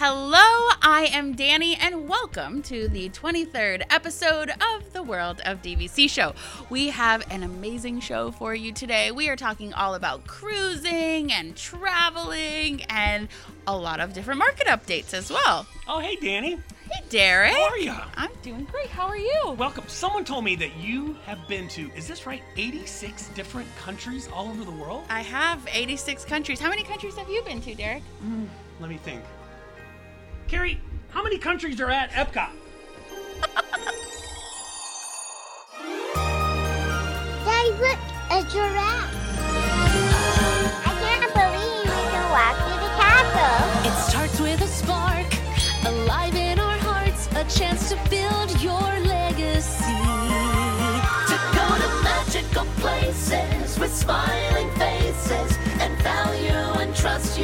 Hello, I am Dani, and welcome to the 23rd episode of the World of DVC show. We have an amazing show for you today. We are talking all about cruising and traveling and a lot of different market updates as well. Oh, hey, Dani. Hey, Derek. How are ya? I'm doing great. How are you? Welcome. Someone told me that you have been to, is this right, 86 different countries all over the world? I have 86 countries. How many countries have you been to, Derek? Mm, let me think. Kerri, how many countries are at Epcot? Daddy, look, a giraffe. I can't believe we can walk through the castle. It starts with a spark, alive in our hearts, a chance to build your legacy. To go to magical places with smiling faces and value and trust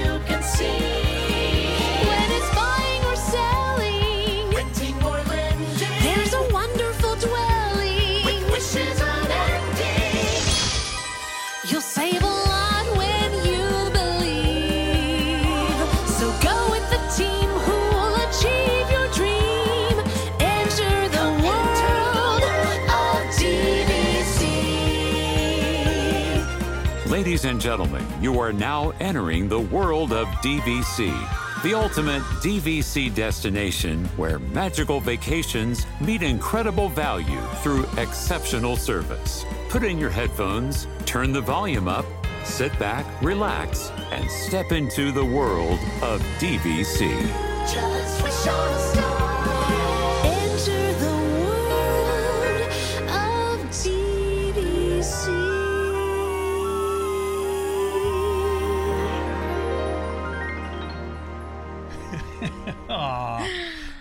Ladies and gentlemen, you are now entering the world of DVC, the ultimate DVC destination where magical vacations meet incredible value through exceptional service. Put in your headphones, turn the volume up, sit back, relax, and step into the world of DVC.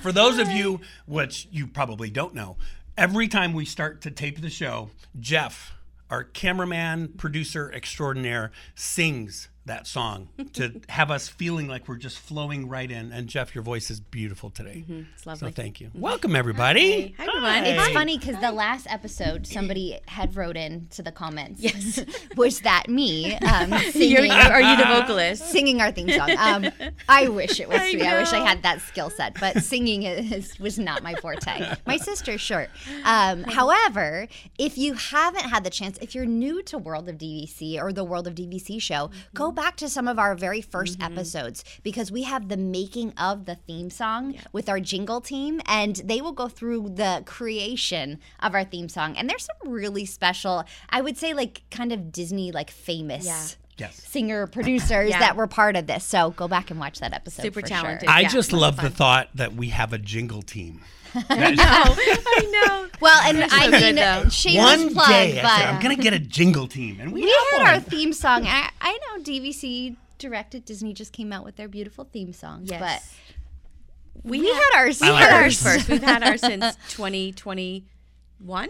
For those of you, which you probably don't know, every time we start to tape the show, Jeff, our cameraman, producer extraordinaire, sings that song to have us feeling like we're just flowing right in. And Jeff, your voice is beautiful today. It's lovely. So thank you. Welcome, everybody. Hi, everyone. It's Hey. funny because the last episode, somebody had wrote in to the comments. Yes. was that me um, You're, singing, are you the vocalist? singing our theme song? Um, I wish it was I me. I wish I had that skill set, but singing is, was not my forte. My sister, sure. Um, however, if you haven't had the chance, if you're new to World of DVC or the World of DVC show, go back to some of our very 1st mm-hmm. episodes because we have the making of the theme song with our jingle team, and they will go through the creation of our theme song. And there's some really special, I would say, like kind of Disney, like famous. Yeah. Yes. Singer producers Yeah. that were part of this. So go back and watch that episode. Super for talented. Sure. I Yeah, just lots of love the thought that we have a jingle team. I know. I know. Well, and I good, mean, though. shameless One plug, day, but I'm going to get a jingle team. And we, we have had our theme song. I, I know DVC directed Disney just came out with their beautiful theme song, Yes. but we, had ours. I we like had ours. ours First, we've had ours since 2021.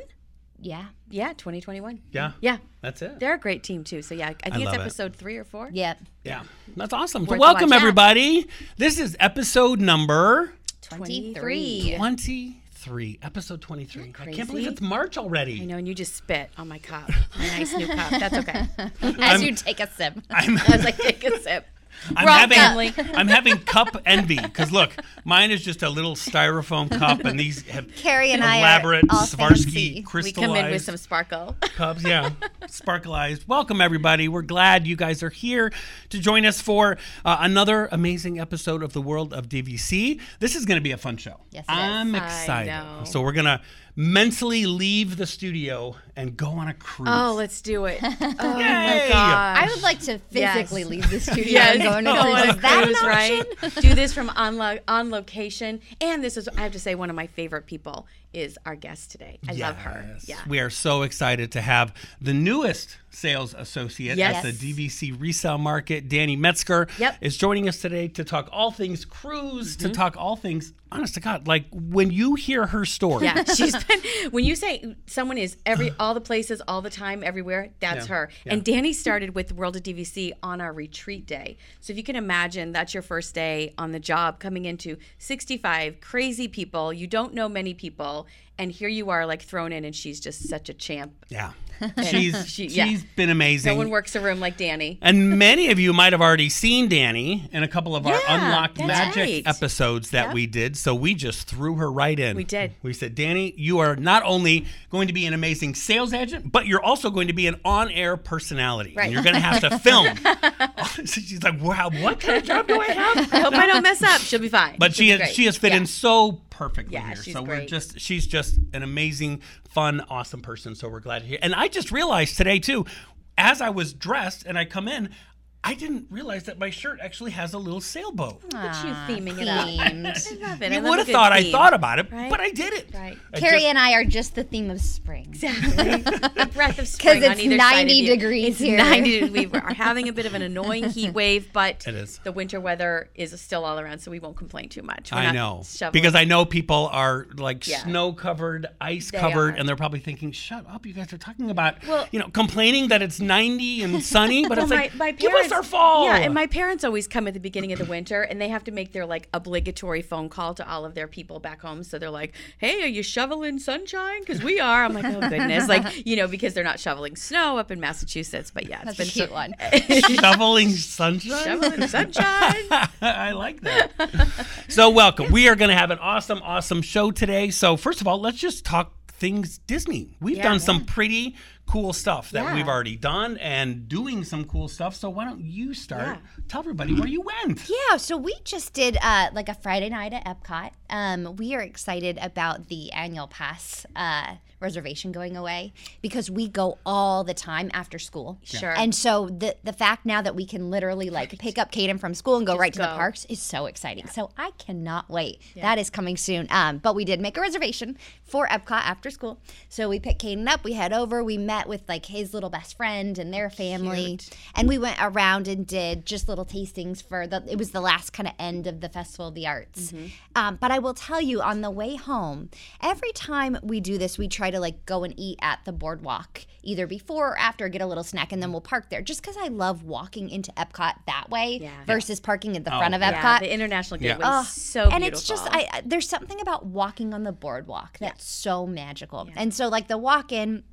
Yeah. Yeah, 2021. Yeah. Yeah. That's it. They're a great team too. So yeah, I think it's love it. episode three or four. Yep. Yeah, that's awesome. So welcome watch. everybody. This is episode number 23. 23. Episode 23. I can't believe it's March already. I know, and you just spit on my cup. My nice new cup. That's okay. As you take a sip. I'm, I take a sip. I'm We're having family. I'm having cup envy because look, mine is just a little styrofoam cup, and these have Kerri and I are elaborate all Swarovski fancy. We come in with some sparkle. cups. Yeah, sparkleized. Welcome everybody. We're glad you guys are here to join us for uh, another amazing episode of the World of DVC. This is going to be a fun show. Yes, it is. I'm I excited. know. So we're gonna mentally leave the studio and go on a cruise. Oh, let's do it. Oh my Yay! gosh. I would like to physically Yes. leave the studio Yes, and go on a cruise. on a Is that an cruise, right? Do this from on lo- on location. And this is, I have to say, one of my favorite people is our guest today. I love her. Yes. Yeah. We are so excited to have the newest sales associate Yes. at the DVC resale market, Dani Metzger, Yep. is joining us today to talk all things cruise, Mm-hmm. to talk all things, honest to God, like when you hear her story. Yeah, she's been. When you say someone is every all the places, all the time, everywhere, that's Yeah, her. yeah. And Dani started with World of DVC on our retreat day. So if you can imagine, that's your first day on the job, coming into 65 crazy people. You don't know many people. and here you are like thrown in, and she's just such a champ. Yeah. She's She- she's yeah. been amazing. No one works a room like Dani. And many of you might have already seen Dani in a couple of our Yeah, Unlocked Magic right. episodes that Yep. we did. So we just threw her right in. We did. We said, Dani, you are not only going to be an amazing sales agent, but you're also going to be an on air personality. Right. And you're going to have to film. so she's like, wow, what kind of job do I have? I hope I don't mess up. She'll be fine. But she She'll has, she has fit Yeah. in so perfectly Yeah, here. so we're just she's just an amazing, fun, awesome person. So we're glad to hear. And I just realized today too, as I was dressed and I come in, I didn't realize that my shirt actually has a little sailboat. Look at you ah, theming it up. Themed. I love it. I You love would have good thought I theme. thought about it, Right? but I did it. Right. I Kerri just- and I are just the theme of spring. Exactly. The breath of spring on it's either side of 90 you. degrees it's here. 90 we are having a bit of an annoying heat wave but It is. the winter weather is still all around so we won't complain too much We're I not know shoveling. because I know people are like Yeah. snow covered, ice They covered, are. and they're probably thinking, "Shut up! You guys are talking about Well- you know complaining that it's ninety and sunny, but Well, it's my, like my give parents, us our fall." Yeah, and my parents always come at the beginning of the winter, and they have to make their like obligatory phone call to all of their people back home. So they're like, "Hey, are you shoveling sunshine? Because we are." I'm like, "Oh goodness!" Like you know, because they're not shoveling snow up in Massachusetts. But yeah, it's That's a been cute so- one. shoveling sunshine. shoveling sunshine. I like that. so, welcome. We are going to have an awesome, awesome show today. So, first of all, let's just talk things Disney. We've Yeah. done some pretty cool stuff that Yeah. we've already done and doing some cool stuff. So, why don't you start? Yeah. Tell everybody where you went. Yeah, so we just did uh, like a Friday night at Epcot. Um, we are excited about the annual pass uh, reservation going away because we go all the time after school. Sure. And so the the fact now that we can literally like pick up Kaden from school and go right to the parks is so exciting. So I cannot wait. That is coming soon. Um, but we did make a reservation for Epcot after school. So we picked Kaden up. We head over. We met with like his little best friend and their family, and we went around and did just little tastings for the. It was the last kind of end of the Festival of the Arts. Um, but I will tell you, on the way home, every time we do this, we try to like go and eat at the boardwalk, either before or after, get a little snack, and then we'll park there. Just because I love walking into Epcot that way Yeah. versus parking at the oh, front of yeah, Epcot. the international Yeah. gateway Oh, is so and beautiful. it's just I, I there's something about walking on the boardwalk that's so magical. And so like the walk in,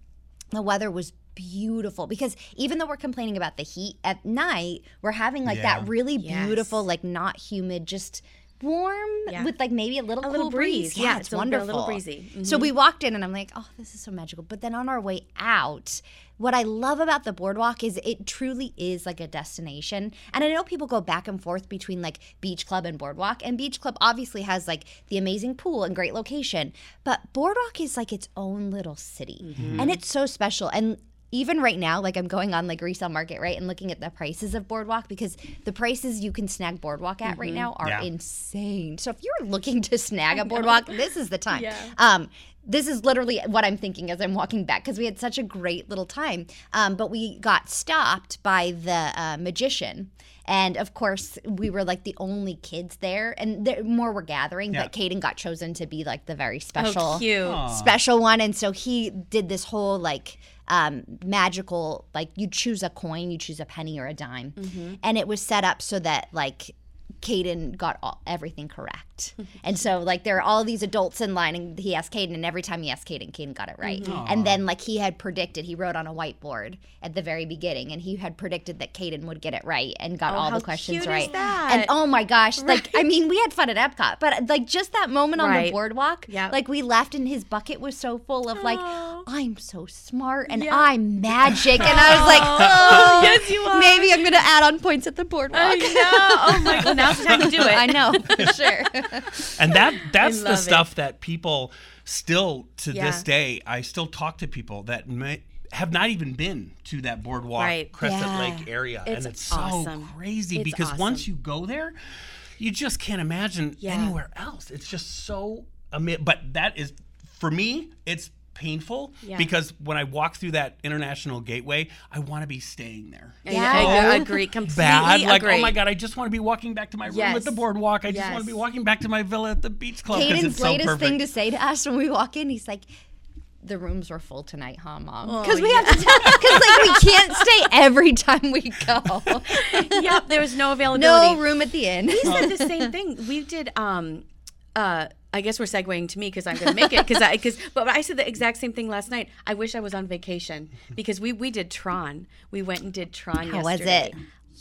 the weather was beautiful because even though we're complaining about the heat at night, we're having like Yeah. that really Yes. beautiful, like not humid, just warm Yeah. with like maybe a little A cool little breeze. Yeah, Yeah, it's it's a little a little breezy. So Mhm. we walked in and I'm like, oh, this is so magical. But then on our way out, what I love about the boardwalk is it truly is like a destination. And I know people go back and forth between like Beach Club and Boardwalk. And Beach Club obviously has like the amazing pool and great location. But Boardwalk is like its own little city. And it's so special. And even right now, like I'm going on like resale market, right, and looking at the prices of Boardwalk because the prices you can snag Boardwalk at right now are Yeah. insane. So if you're looking to snag a Boardwalk, this is the time. Yeah. Um, this is literally what I'm thinking as I'm walking back because we had such a great little time. Um, but we got stopped by the uh, magician. And of course, we were like the only kids there, and there, more were gathering. Yeah. But Caden got chosen to be like the very special, oh, cute. special one, and so he did this whole like um, magical, like you choose a coin, you choose a penny or a dime, Mm-hmm. and it was set up so that like Caden got all, everything correct. and so like there are all these adults in line and he asked Caden and every time he asked Caden, Caden got it right. Mm-hmm. And then like he had predicted, he wrote on a whiteboard at the very beginning and he had predicted that Caden would get it right and got Oh, all the questions cute is right. that? And oh my gosh, like I mean we had fun at Epcot, but like just that moment on the boardwalk, Yep. like we left and his bucket was so full of like Aw. I'm so smart and Yeah. I'm magic and I was like, Oh, yes, you are. Maybe I'm gonna add on points at the boardwalk. I know. Oh my god! Now's the time to do it. I know for sure. and that that's the love it. stuff that people still to Yeah. this day i still talk to people that may, have not even been to that boardwalk Right. crescent Yeah. lake area It's and it's so crazy It's because once you go there you just can't imagine Yeah. anywhere else it's just so ama- but that is for me it's painful Yeah. because when i walk through that international gateway i want to be staying there I- Yeah. I, agree. Completely bad. Like, agree. oh my god, I just want to be walking back to my room Yes. at the boardwalk. I just want to be walking back to my villa at the beach club because it's Caden's so latest perfect. thing to say to us when we walk in, he's like, "The rooms were full tonight, huh, mom?" Oh, Because we have to, tell him, because like we can't stay every time we go. yep, there was no availability. no room at the inn. we said the same thing. We did um uh I guess we're segueing to me because I'm going to make it because I because but I said the exact same thing last night. I wish I was on vacation because we we did Tron. We went and did Tron. How was it?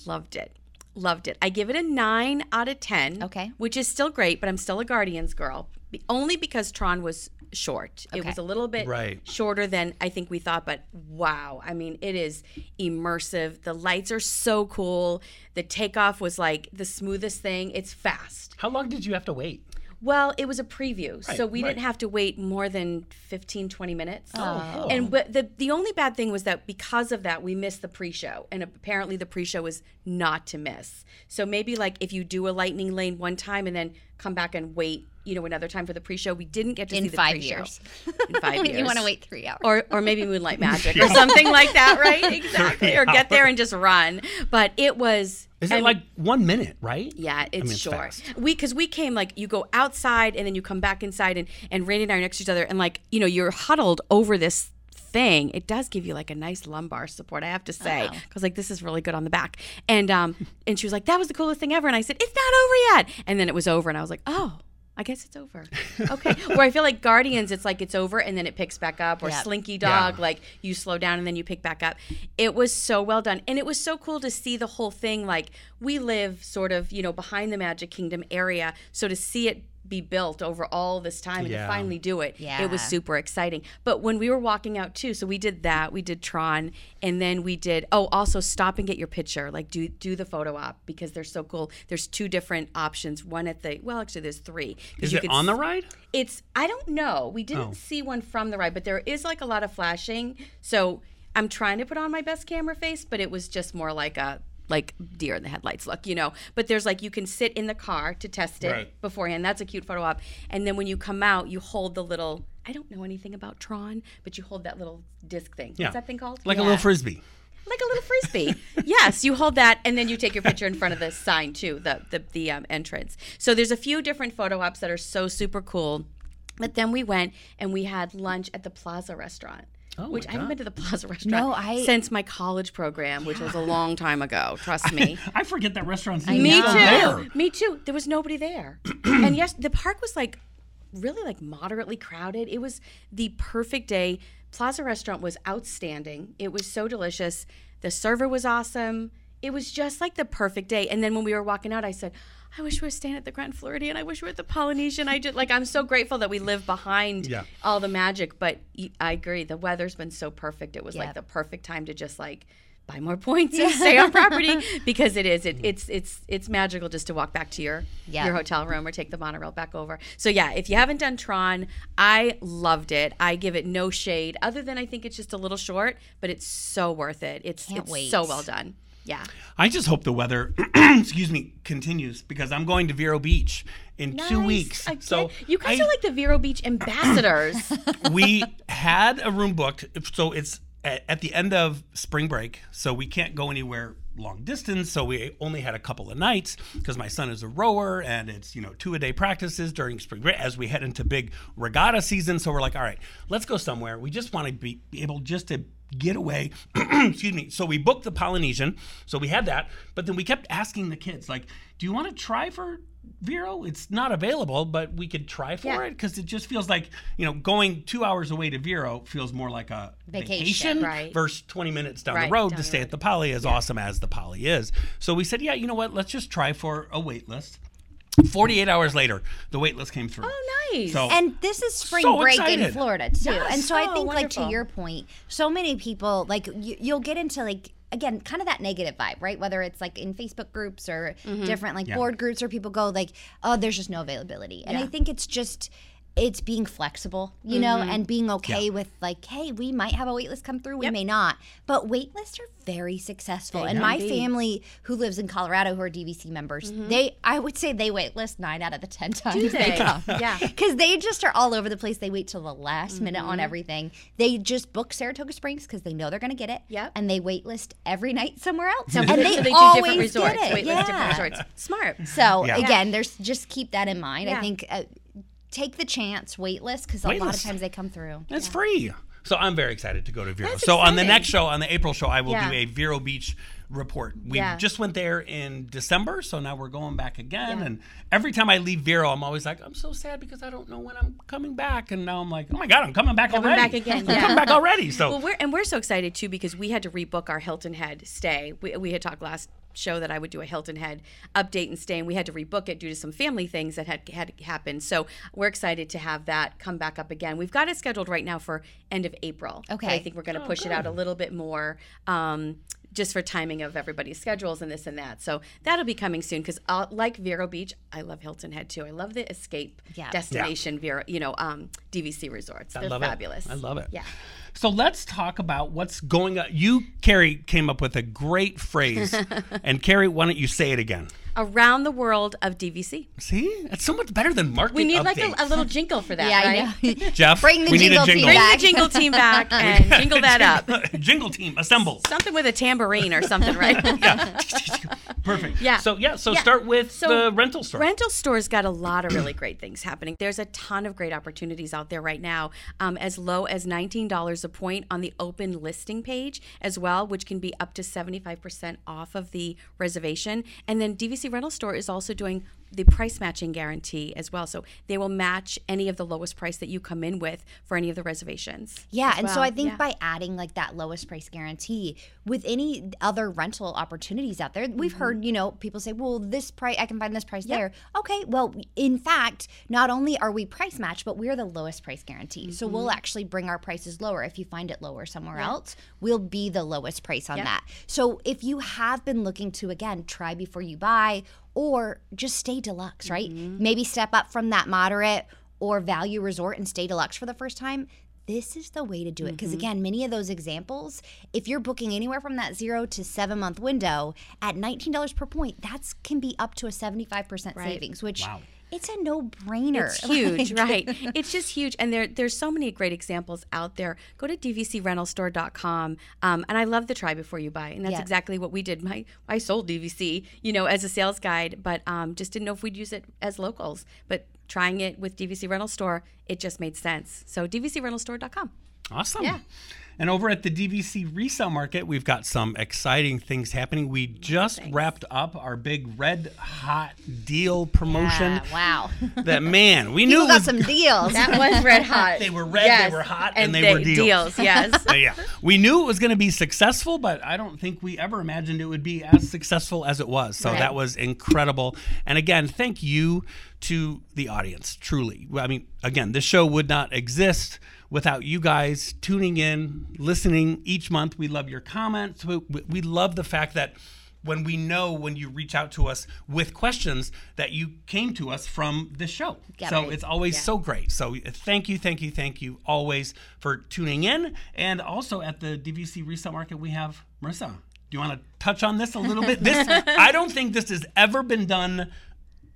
Loved it. Loved it. I give it a nine out of ten. Okay. which is still great, but I'm still a Guardians girl. Only because Tron was short. Okay. It was a little bit Right. shorter than I think we thought, but wow. I mean, it is immersive. The lights are so cool. The takeoff was like the smoothest thing. It's fast. How long did you have to wait? Well, it was a preview, so we right. didn't have to wait more than 15, 20 minutes. Oh, oh And but the the only bad thing was that because of that, we missed the pre-show, and apparently the pre-show is not to miss. So maybe like if you do a lightning lane one time and then come back and wait, you know, another time for the pre-show, we didn't get to In see the five pre-show. years. In five years, you want to wait three hours. or or maybe Moonlight Magic or something like that, right? Exactly. Or get there and just run. But it was. Is it like one minute, right? yeah, it's mean, it's short. fast. We because we came like you go outside and then you come back inside and and Randy and I are next to each other and like you know you're huddled over this thing. It does give you like a nice lumbar support, I have to say, because like this is really good on the back. And um and she was like, "That was the coolest thing ever," and I said, "It's not over yet." And then it was over, and I was like, "Oh." I guess it's over. Okay. Where I feel like Guardians, it's like it's over and then it picks back up, or Yeah. Slinky Dog, like you slow down and then you pick back up. It was so well done. And it was so cool to see the whole thing. Like we live sort of, you know, behind the Magic Kingdom area. So to see it be built over all this time and Yeah. to finally do it, it was super exciting. But when we were walking out too, so we did that, we did Tron, and then we did oh, also stop and get your picture, like do do the photo op because they're so cool. There's two different options. One at the well, actually there's three. Is you it could on the s- ride? it's I don't know. We didn't Oh. see one from the ride, but there is like a lot of flashing. So I'm trying to put on my best camera face, but it was just more like a like deer in the headlights look, you know. But there's like you can sit in the car to test it Right. beforehand. That's a cute photo op. And then when you come out, you hold the little I don't know anything about Tron, but you hold that little disc thing. Yeah. What's that thing called? Like a little frisbee. like a little frisbee. yes, you hold that, and then you take your picture in front of the sign too, the the, the um, entrance. So there's a few different photo ops that are so super cool. But then we went and we had lunch at the Plaza Restaurant. Oh which I haven't been to the Plaza Restaurant No, I- since my college program, which was a long time ago. Trust me. I forget that restaurant's I even Me still there. too. Me too. There was nobody there. and yes, the park was like really like moderately crowded. It was the perfect day. Plaza Restaurant was outstanding. It was so delicious. The server was awesome. It was just like the perfect day. And then when we were walking out, I said, I wish we were staying at the Grand Floridian. I wish we were at the Polynesian. I just like I'm so grateful that we live behind Yeah. all the magic. But I agree, the weather's been so perfect. It was Yeah. like the perfect time to just like buy more points and stay on property because it is it, it's it's it's magical just to walk back to your Yeah. your hotel room or take the monorail back over. So yeah, if you haven't done Tron, I loved it. I give it no shade other than I think it's just a little short, but it's so worth it. It's Can't it's wait. so well done. Yeah. I just hope the weather, excuse me, continues because I'm going to Vero Beach in two weeks. Again. So you guys I- are like the Vero Beach ambassadors. we had a room booked, so it's at, at the end of spring break, so we can't go anywhere long distance. So we only had a couple of nights because my son is a rower, and it's you know two a day practices during spring break as we head into big regatta season. So we're like, all right, let's go somewhere. We just want to be able just to get away. Excuse me. So we booked the Polynesian. So we had that, but then we kept asking the kids like, do you want to try for Vero? It's not available, but we could try for Yeah. it because it just feels like you know going two hours away to Vero feels more like a Vacation, vacation, right. versus 20 minutes down Right, the road down to stay road. at the Poly, as awesome as the Poly is. So we said, yeah, you know what? Let's just try for a wait list. 48 hours later, the wait list came through. Oh, nice. So And this is spring So break in. Florida too. Yes. And so I Oh, think like to your point, so many people like you, you'll get into like again kind of that negative vibe, right? Whether it's like in Facebook groups or Mm-hmm. different like Yeah. board groups where people go like, "Oh, there's just no availability." And I think it's just it's being flexible, you know, Mm-hmm. and being okay Yeah. with like, hey, we might have a waitlist come through, we may not. But waitlists are very successful. and my indeed. family who lives in Colorado who are DVC members, they I would say they waitlist nine out of the ten times they they? come. Yeah. Because they just are all over the place. They wait till the last minute Mm-hmm. on everything. They just book Saratoga Springs because they know they're going to get it. Yep. And they waitlist every night somewhere else. So and so they, they do always different resorts. get it. Wait, yeah. different resorts. Smart. So Yeah. again, there's just keep that in mind. Yeah. I think uh, take the chance, wait list because a lot list. of times they come through. It's free. So I'm very excited to go to Vero. That's so on the exciting. next show, on the April show, I will Yeah. do a Vero Beach report. We Yeah. just went there in December, so now we're going back again. Yeah. And every time I leave Vero, I'm always like, I'm so sad because I don't know when I'm coming back. And now I'm like, oh my God, I'm coming back already. Coming already. back again, I'm yeah. coming back already. So Well, we're and we're so excited too because we had to rebook our Hilton Head stay. We, we had talked last show that I would do a Hilton Head update and stay, and we had to rebook it due to some family things that had had happened. So we're excited to have that come back up again. We've got it scheduled right now for end of April. Okay. I think we're going to push it out a little bit more. Um, just for timing of everybody's schedules and this and that. So that'll be coming soon because like Vero Beach, I love Hilton Head too. I love the escape Yeah. destination Vero, you know, um, DVC resorts. I They're love fabulous. it. I love it. Yeah. So let's talk about what's going on. You, Kerri, came up with a great phrase. and Kerri, why don't you say it again? Around the world of DVC. See? It's so much better than marketing We need like a, a little jingle for that, Yeah, right? I. Jeff, Bring the we need a jingle team jingle. Bring back. the jingle team back and jingle that up. jingle team, assemble. Something with a tambourine or something, right? yeah. Perfect. Yeah. So yeah, so Yeah. start with So, the rental store. Rental stores got a lot of really great things happening. There's a ton of great opportunities out there right now, um, as low as $19 a point on the open listing page as well, which can be up to 75% off of the reservation. And then DVC Rental Store is also doing the price matching guarantee as well. So they will match any of the lowest price that you come in with for any of the reservations. Yeah, and so. I think Yeah. by adding like that lowest price guarantee with any other rental opportunities out there, we've Mm-hmm. heard, you know, people say, "Well, this price I can find this price there." Okay, well, in fact, not only are we price matched, but we're the lowest price guarantee. So Mm-hmm. we'll actually bring our prices lower if you find it lower somewhere else. We'll be the lowest price on Yep. that. So if you have been looking to again try before you buy or just stay deluxe, right? Mm-hmm. Maybe step up from that moderate or value resort and stay deluxe for the first time this is the way to do it because Mm-hmm. again many of those examples if you're booking anywhere from that zero to seven month window at $19 per point that's can be up to a 75% Right. savings which Wow. It's a no-brainer It's huge, right? It's just huge, and there there's so many great examples out there. Go to dvcrentalstore.com, um, and I love the try before you buy, and that's exactly what we did. My I sold DVC, you know, as a sales guide, but um, just didn't know if we'd use it as locals. But trying it with DVC Rental Store, it just made sense. So dvcrentalstore.com. Awesome. Yeah. And over at the DVC resale market, we've got some exciting things happening. We just wrapped up our big red hot deal promotion. Yeah, wow That man, we knew people it got was, some deals That was red hot. They were red, they were hot, and they were deals. Yes. Uh, yeah, we knew it was going to be successful, but I don't think we ever imagined it would be as successful as it was. So Right. that was incredible. And again, thank you to the audience. Truly, I mean, again, this show would not exist without you guys tuning in, listening each month. We love your comments. We, we- love the fact that when we know when you reach out to us with questions that you came to us from this show. Yeah, so right. it's always so great. So uh, thank you, thank you, thank you always for tuning in. And also at the DVC resale market, we have Marissa. Do you want to touch on this a little bit? This I don't think this has ever been done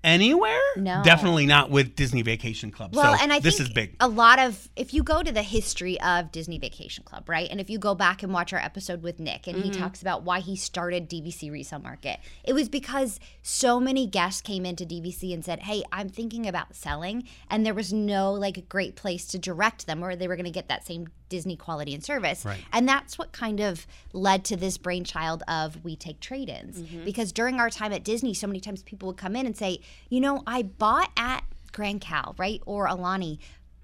anywhere. No. definitely not with Disney Vacation Club. Well, so and I this think is big. a lot of if you go to the history of Disney Vacation Club, right, and if you go back and watch our episode with Nick, and he mm-hmm. talks about why he started DVC Resale Market, it was because so many guests came into DVC and said, "Hey, I'm thinking about selling," and there was no like great place to direct them where they were going to get that same Disney quality and service, Right. and that's what kind of led to this brainchild of we take trade-ins mm-hmm. because during our time at Disney, so many times people would come in and say, "You know, I bought at Grand Cal, right, or Aulani."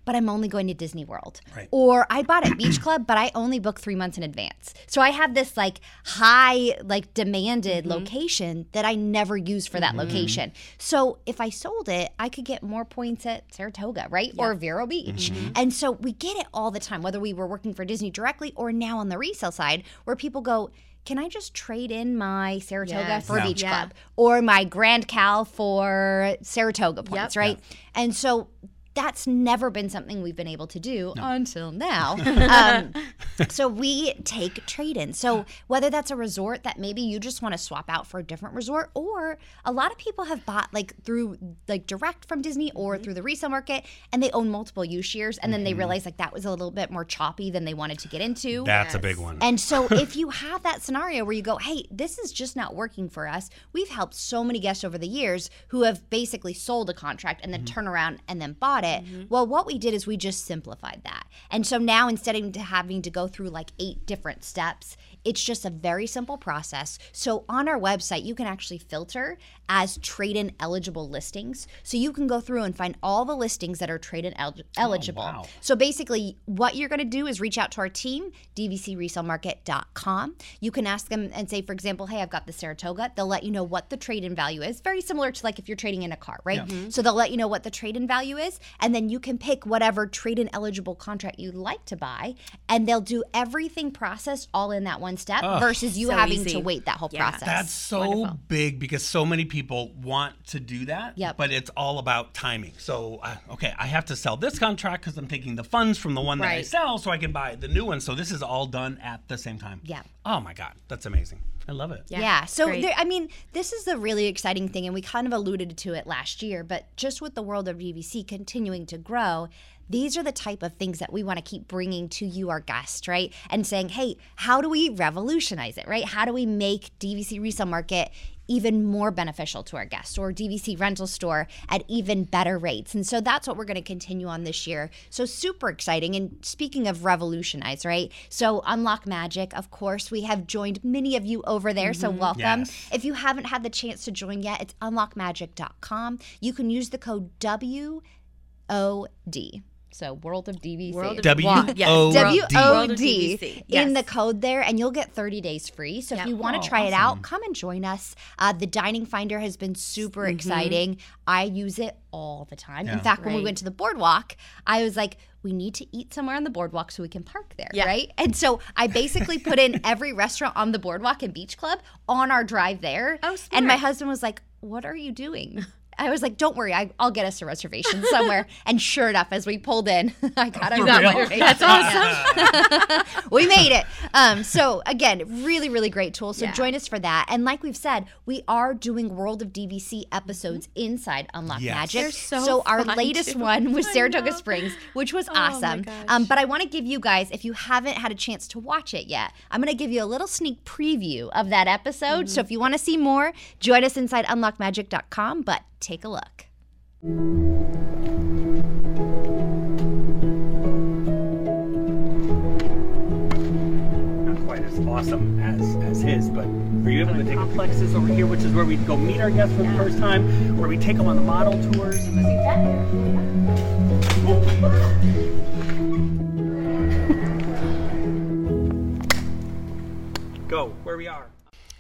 But I'm only going to Disney World. Right. Or I bought a Beach Club, but I only book three months in advance. So I have this like high, like demanded mm-hmm. location that I never use for that mm-hmm. location. So if I sold it, I could get more points at Saratoga, right? Or Vero Beach. Mm-hmm. And so we get it all the time, whether we were working for Disney directly or now on the resale side, where people go, can I just trade in my Saratoga Yes. for Yeah. Beach Yeah. Club or my Grand Cal for Saratoga points, Yep. right? And so that's never been something we've been able to do until now. um, so we take trade in. So whether that's a resort that maybe you just want to swap out for a different resort, or a lot of people have bought like through like direct from Disney or mm-hmm. through the resale market, and they own multiple use years, and then they mm-hmm. realize like that was a little bit more choppy than they wanted to get into. That's a big one. And so if you have that scenario where you go, hey, this is just not working for us, we've helped so many guests over the years who have basically sold a contract and then mm-hmm. turn around and then bought it. Mm-hmm. Well, what we did is we just simplified that. And so now instead of having to go through like eight different steps, it's just a very simple process. So on our website, you can actually filter as trade in eligible listings. So you can go through and find all the listings that are trade in el- oh, eligible. wow. So basically, what you're going to do is reach out to our team, dvcresalemarket.com. You can ask them and say, for example, hey, I've got the Saratoga. They'll let you know what the trade in value is. Very similar to like if you're trading in a car, right? So they'll let you know what the trade in value is. And then you can pick whatever trade in eligible contract you'd like to buy. And they'll do everything processed all in that one step versus you so having easy. to wait that whole Yeah. process. That's so big because so many people want to do that. Yep. But it's all about timing. So, uh, okay, I have to sell this contract because I'm taking the funds from the one that I sell so I can buy the new one. So this is all done at the same time. Yeah. Oh my God, that's amazing. I love it. Yeah. so there, I mean, this is the really exciting thing, and we kind of alluded to it last year, but just with the world of DVC continuing to grow, these are the type of things that we want to keep bringing to you, our guests, right? And saying, hey, how do we revolutionize it, right? How do we make DVC resale market even more beneficial to our guests or DVC rental store at even better rates. And so that's what we're going to continue on this year. So super exciting. And speaking of revolutionize, right? So Unlock Magic, of course, we have joined many of you over there. So mm-hmm. welcome. Yes. If you haven't had the chance to join yet, it's unlockmagic.com. You can use the code WOD. So World of DVC. World of W yes. O W D. O World of D DVC, in yes. the code there, and you'll get 30 days free. So if you want to Oh, try it out, come and join us. Uh, the Dining Finder has been super Mm-hmm. exciting. I use it all the time. In Yeah. fact, when we went to the boardwalk, I was like, we need to eat somewhere on the boardwalk so we can park there, Yeah. right? And so I basically put in every restaurant on the boardwalk and beach club on our drive there. Oh, And my husband was like, what are you doing? I was like, "Don't worry, I, I'll get us a reservation somewhere." and sure enough, as we pulled in, I got, I For got my real? reservation. That's awesome. we made it. Um, so again, really, really great tool. So Yeah. join us for that. And like we've said, we are doing World of DVC episodes inside Unlock Yes. Magic. They're so our latest too. one was Saratoga. Springs, which was Oh, awesome. Um, but I want to give you guys, if you haven't had a chance to watch it yet, I'm going to give you a little sneak preview of that episode. Mm-hmm. So if you want to see more, join us inside unlockmagic.com. But take a look. Not quite as awesome as, as his, but are you able to take complexes over here, which is where we go meet our guests for the first time, where we take them on the model tours. Go where we are.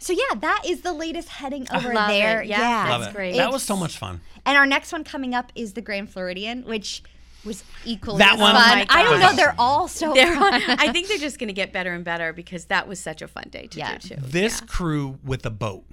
So yeah, that is the latest heading over love there. it. Yeah, Yeah, Love That's it. great. That was so much fun. And our next one coming up is the Grand Floridian, which was equally That one- fun. Oh I don't know, they're all so They're- fun. I think they're just going to get better and better because that was such a fun day to Yeah. do too. This crew with a boat.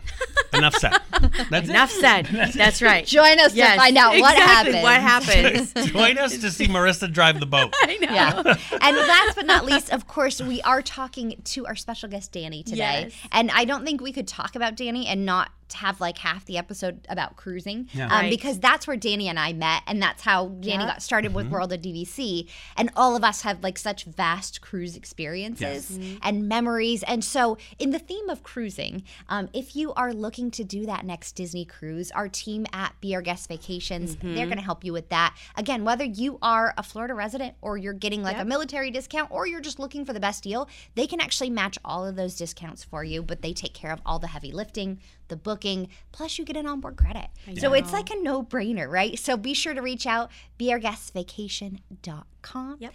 Enough said. That's Enough it. said. That's right. Join us Yes, to find out what exactly happens. What happens? Join us to see Marissa drive the boat. I know. Yeah. and last but not least, of course, we are talking to our special guest Dani today. Yes. And I don't think we could talk about Dani and not have like half the episode about cruising Yeah. um, Right. because that's where Dani and I met and that's how Dani Yeah. got started with World of DVC and all of us have like such vast cruise experiences Yes. and memories and so in the theme of cruising um, if you are looking to do that next Disney cruise our team at Be Our Guest Vacations they're going to help you with that again whether you are a Florida resident or you're getting like a military discount or you're just looking for the best deal they can actually match all of those discounts for you but they take care of all the heavy lifting the booking plus you get an onboard credit so it's like a no-brainer right so be sure to reach out beourguestvacation.com Yep.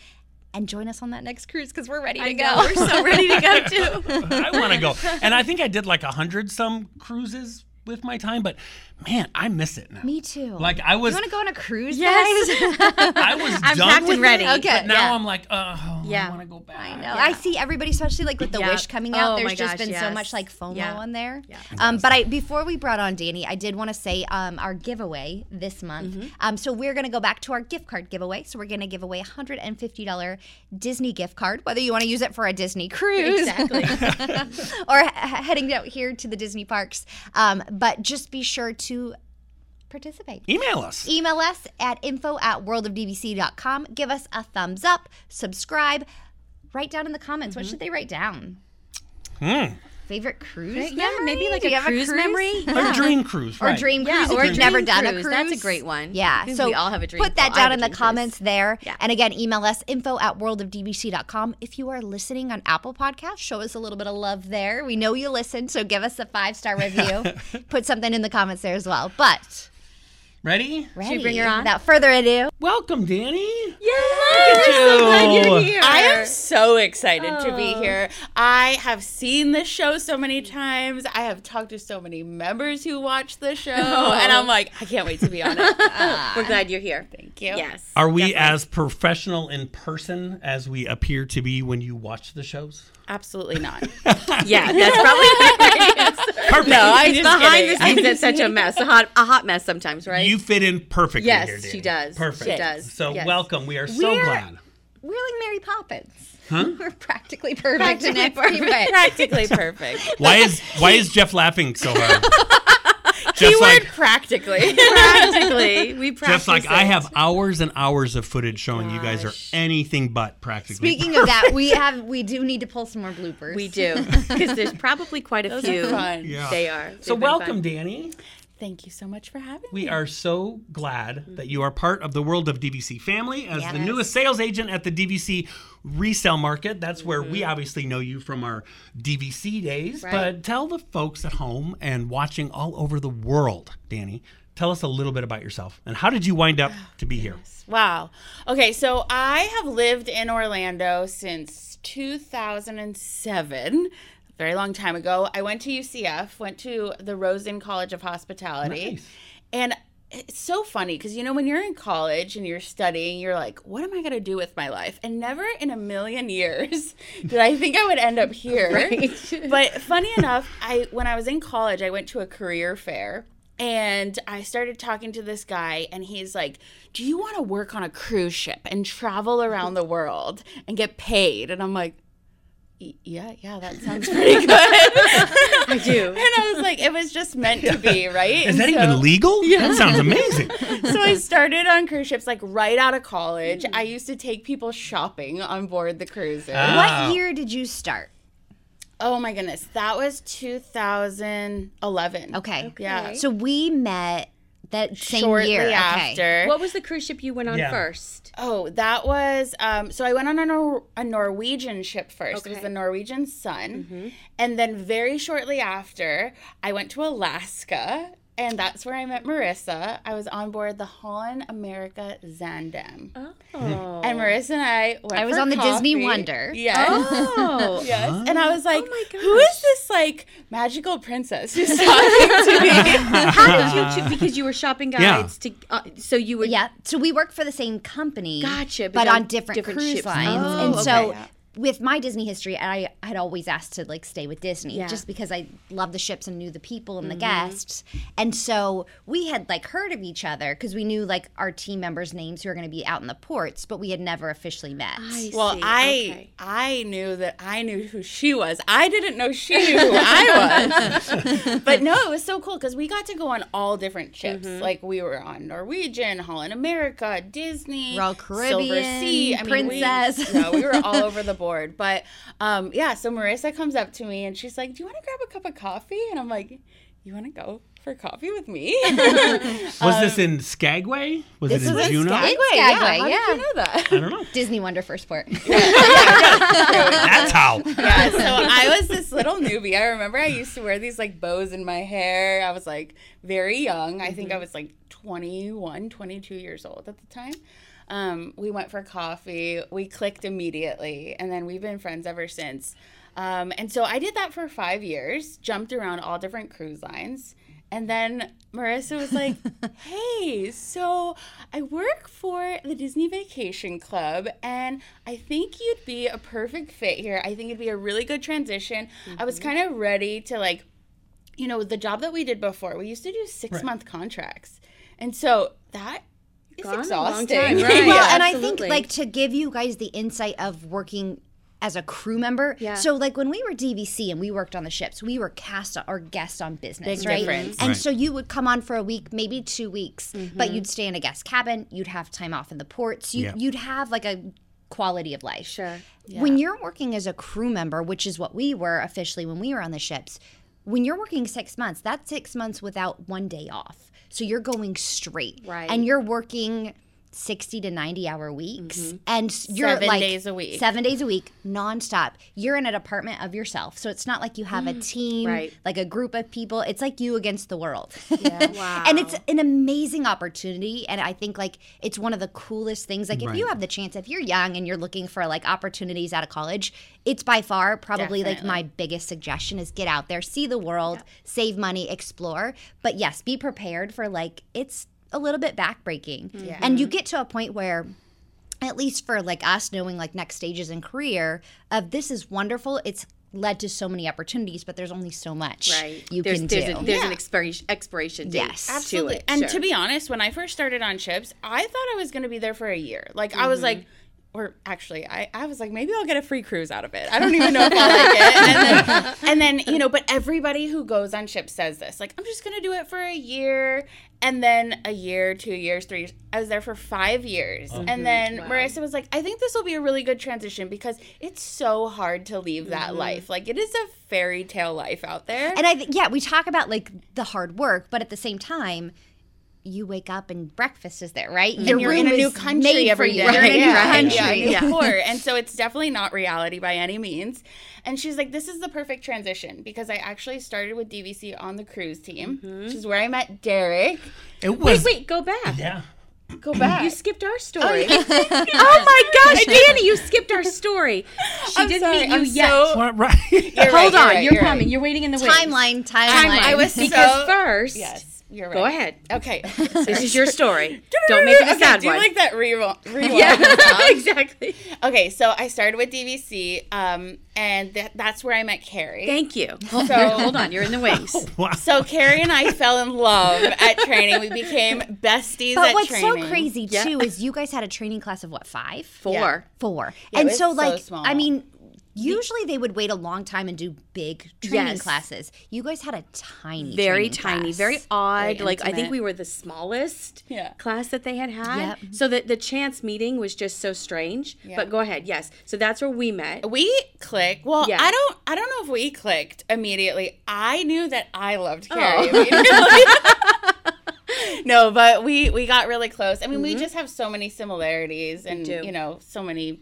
and join us on that next cruise because we're ready to I go know. We're so ready to go too. I want to go. And I think I did like a hundred some cruises with my time, but man, I miss it now. Me too. Like I was, you want to go on a cruise, Yes. guys? I was I'm done packed with and ready. it, Okay, but now yeah. I'm like, oh, Yeah. I want to go back. I know. I see everybody, especially like with the Yep. Wish coming out. Oh there's just gosh, been so much like FOMO Yeah. on there. Yeah. Um, but I before we brought on Dani, I did want to say um, our giveaway this month. Mm-hmm. Um, so we're gonna go back to our gift card giveaway. So we're gonna give away a hundred and fifty dollar Disney gift card, whether you want to use it for a Disney cruise, Exactly. or he- heading out here to the Disney parks. Um, but just be sure to participate. Email us. Email us at info at worldofdvc.com. Give us a thumbs up, subscribe, write down in the comments. What should they write down? Hmm. Favorite cruise? Yeah, maybe memory? like Do you a have cruise, memory. Or a dream cruise, Or right? dream Yeah, cruise or if never dream done a cruise. cruise. That's a great one. Yeah, so we all have a dream Put that cruise. Down in the dream cruise. comments there. Yeah. And again, email us info at worldofdvc.com. If you are listening on Apple Podcasts, show us a little bit of love there. We know you listen, so give us a five star review. Put something in the comments there as well. But Ready? ready, bring her on? without further ado, Welcome, Dani. Yeah, at you. so glad you're here. I am so excited to be Oh. here. I have seen this show so many times. I have talked to so many members who watch the show, and I'm like, I can't wait to be on it. We're uh, glad you're here. Thank you. Yes. Are we definitely. as professional in person as we appear to be when you watch the shows? Absolutely not. Yeah, that's probably the right answer. Perfect. No, I'm just Behind kidding. the scenes, it's such a mess. A hot, a hot mess sometimes, right? You fit in perfectly Yes, here, Dani. she does. Perfect. She does. So Yes. welcome. We are so We're- glad. we're like Mary Poppins. Huh? We're practically perfect in Practically every way. Practically perfect. Why is why is Jeff laughing so hard? Jeff's Keyword like practically. practically, we practice. Jeff's like I have hours and hours of footage showing you guys are anything but practically. Speaking of that, we have we do need to pull some more bloopers. We do because there's probably quite a Those few. are fun. Yeah. They are. so They've been welcome, fun. Dani. Thank you so much for having We me. We are so glad that you are part of the world of DVC family as the newest sales agent at the DVC resale market. That's where Mm-hmm. we obviously know you from our DVC days. Right. But tell the folks at home and watching all over the world, Dani, tell us a little bit about yourself and how did you wind up to be here? Wow. Okay, so I have lived in Orlando since 2007. Very long time ago. I went to UCF, went to the Rosen College of Hospitality. Nice. And it's so funny because you know when you're in college and you're studying, you're like, what am I gonna do with my life? And never in a million years did I think I would end up here. but funny enough, I when I was in college, I went to a career fair and I started talking to this guy, and he's like, Do you want to work on a cruise ship and travel around the world and get paid? And I'm like, "Y- yeah, yeah, that sounds pretty good. I do. And I was like, it was just meant to be, right? Is And that so- even legal? Yeah. That sounds amazing. so I started on cruise ships like right out of college. I used to take people shopping on board the cruises. Ah. What year did you start? Oh my goodness, that was 2011. Okay. Yeah. So we met that same Shortly year. Okay. after. What was the cruise ship you went on Yeah. first? Oh, that was um so I went on a, Nor- a Norwegian ship first. It was the Norwegian Sun. And then very shortly after, I went to Alaska and that's where I met Marissa. I was on board the Holland America Zaandam. Oh. And Marissa and I went I was for on the Disney. Wonder. Yes. Oh. Yes. And I was like, my who is this like magical princess who's talking to me? How did you? Choose, because you were shopping Yeah. guides to. Uh, so you were. Yeah. So we work for the same company. Gotcha, But, but on on different, different cruise ships. lines. Oh, and so okay. With my Disney history, I had always asked to like stay with Disney Yeah. just because I loved the ships and knew the people and the Mm-hmm. guests. And so we had like heard of each other because we knew like our team members' names who were going to be out in the ports, but we had never officially met. I Well, see. I Okay. I knew that I knew who she was. I didn't know she knew who I was. but no, it was so cool because we got to go on all different ships. Mm-hmm. Like we were on Norwegian, Holland America, Disney, Royal Silver Caribbean, Sea, I mean, we- Princess. no, we were all over the board. But um, yeah, so Marissa comes up to me and she's like, "Do you want to grab a cup of coffee?" And I'm like, "You want to go for coffee with me?" Was this in Skagway? Was it This in was in Juneau? Skag- Skagway, yeah. How yeah. did you know that? I don't know. Disney Wonder First Port. That's how. yeah, so I was this little newbie. I remember I used to wear these like bows in my hair. I was like very young. I think I was like 21, 22 years old at the time. Um, we went for coffee. We clicked immediately, and then we've been friends ever since. Um, and so I did that for five years, jumped around all different cruise lines. And then Marissa was like, hey, so I work for the Disney Vacation Club, and I think you'd be a perfect fit here. I think it'd be a really good transition. I was kind of ready to, like, you know, the job that we did before, we used to do six month contracts. And so that is Gone a long exhausting. time, right. well, Yeah, and I think like to give you guys the insight of working as a crew member. Yeah. So like when we were DVC and we worked on the ships, we were cast or guest on business, Big right? difference. And Right. so you would come on for a week, maybe two weeks, Mm-hmm. but you'd stay in a guest cabin. You'd have time off in the ports. You, Yeah. You'd have like a quality of life. Sure. When you're working as a crew member, which is what we were officially when we were on the ships, when you're working six months, that's six months without one day off. So you're going straight. Right. And you're working 60 to 90 hour weeks. Mm-hmm. And you're Seven like days a week. Seven days a week, nonstop. You're in an apartment of yourself. So it's not like you have a mm, team, Right. like a group of people. It's like you against the world. and it's an amazing opportunity. And I think like it's one of the coolest things. Like if you have the chance, if you're young and you're looking for like opportunities out of college, it's by far probably like my biggest suggestion is get out there, see the world, save money, explore. But yes, be prepared for like it's a little bit backbreaking. Mm-hmm. And you mm-hmm. get to a point where at least for like us knowing like next stages in career of this is wonderful it's led to so many opportunities but there's only so much Right. you there's, can there's do A, there's an expiration expiration date. Yes. to Absolutely. it, And sure. to be honest, when I first started on ships, I thought I was going to be there for a year. Like, I was mm-hmm. like, or actually, I, I was like, maybe I'll get a free cruise out of it. I don't even know if I'll like it. And then, and then, you know, but everybody who goes on ships says this like, I'm just going to do it for a year. And then a year, two years, three years. I was there for five years. Oh. And then Marissa was like, I think this will be a really good transition because it's so hard to leave that mm-hmm. life. Like, it is a fairy tale life out there. and i think yeah we talk about like the hard work but at the same time you wake up and breakfast is there right Your and you're in room a new is country made for you. day. You're in a new yeah, country Yeah, new port. And so it's definitely not reality by any means. And she's like, this is the perfect transition because I actually started with DVC on the cruise team, mm-hmm. which is where I met Derek. It Wait, was. wait, wait, go back. Yeah. Go back. You skipped our oh, story. oh my gosh, Dani, you skipped our story. She I'm didn't sorry, meet you I'm yet. so- What, right. You're Hold right, you're on, right, you're, you're coming. right. You're waiting in the wings. timeline timeline I was Because so- first, Yes, you're right. go ahead. Okay. This is your story. Don't make it a okay, sad do you one. like that rewind? rewind yeah, sound? exactly. Okay, so I started with DVC, um, and that, that's where I met Kerri. Thank you. Hold, So- hold on, you're in the wings. Wow. So Kerri and I fell in love at training. We became besties but at what's training. so crazy Yeah. too is you guys had a training class of what five Four. four Yeah, and so so like small. i mean usually they would wait a long time and do big training Yes. classes you guys had a tiny Very tiny, class. very odd. Very like I think we were the smallest Yeah. class that they had had. Yep. So that the chance meeting was just so strange. But go ahead. Yes. So that's where we met. We clicked. Well, Yeah. I don't. I don't know if we clicked immediately. I knew that I loved Oh. Kerri. immediately. no, but we we got really close. I mean, we just have so many similarities, and Mm-hmm. do. you know, so many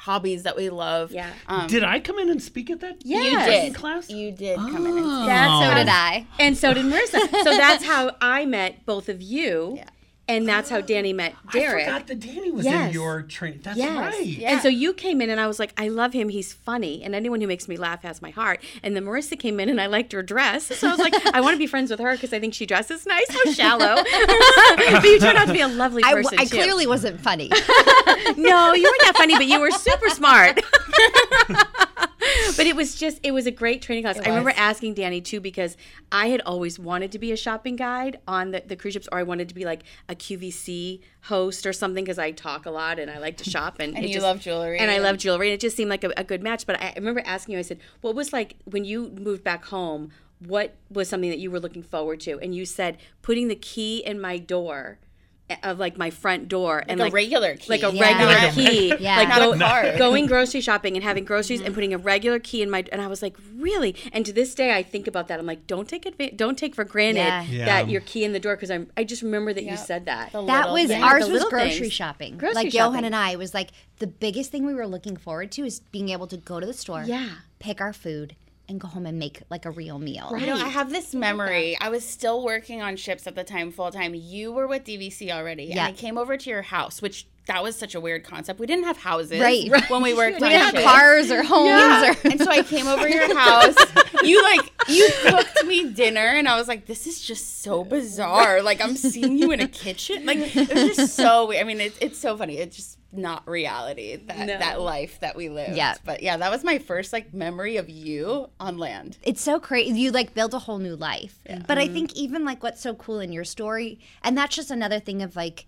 hobbies that we love. Yeah. Um, Did I come in and speak at that? you did. class? You did come in. And That's so did i And so did Marissa. so that's how I met both of you. Yeah. And that's how Dani met Derek. I forgot that Dani was Yes. in your training. That's Yes. right. Yeah. And so you came in and I was like, I love him. He's funny. And anyone who makes me laugh has my heart. And then Marissa came in and I liked her dress. So I was like, I want to be friends with her because I think she dresses nice. How shallow. but you turned out to be a lovely person. I too. clearly wasn't funny No, you weren't that funny, but you were super smart. but it was just, it was a great training class. I remember asking Dani too, because I had always wanted to be a shopping guide on the, the cruise ships, or I wanted to be like a QVC host or something, because I talk a lot and I like to shop. And, And you just- love jewelry. And I love jewelry. And it just seemed like a, a good match. But I, I remember asking you, I said, what was like when you moved back home? What was something that you were looking forward to? And you said, putting the key in my door. Of like my front door and a like regular key. like a Yeah. regular Not key, Yeah. like go- card. going grocery shopping and having groceries and mm. putting a regular key in my. And I was like, really? And to this day, I think about that. I'm like, don't take adva- don't take for granted Yeah. Yeah. that your key in the door because I'm. I just remember that you said that. The That was things. ours was little grocery things. shopping. Grocery like Johan and I it was like the biggest thing we were looking forward to is being able to go to the store, Yeah. pick our food, and go home and make like a real meal. You know, I have this memory. I was still working on ships at the time, full time. You were with DVC already, Yeah. and I came over to your house, which that was such a weird concept. We didn't have houses Right. when we worked. We didn't have ships. cars or homes Yeah. or and so I came over your house. You like you cooked me dinner, and I was like, "This is just so bizarre." Like I'm seeing you in a kitchen. Like it was just so. weird. I mean, it's it's so funny. It's just not reality that that life that we lived. Yeah. But yeah, that was my first like memory of you on land. it's so crazy. You like build a whole new life. But I mm-hmm. think even like what's so cool in your story, and that's just another thing of like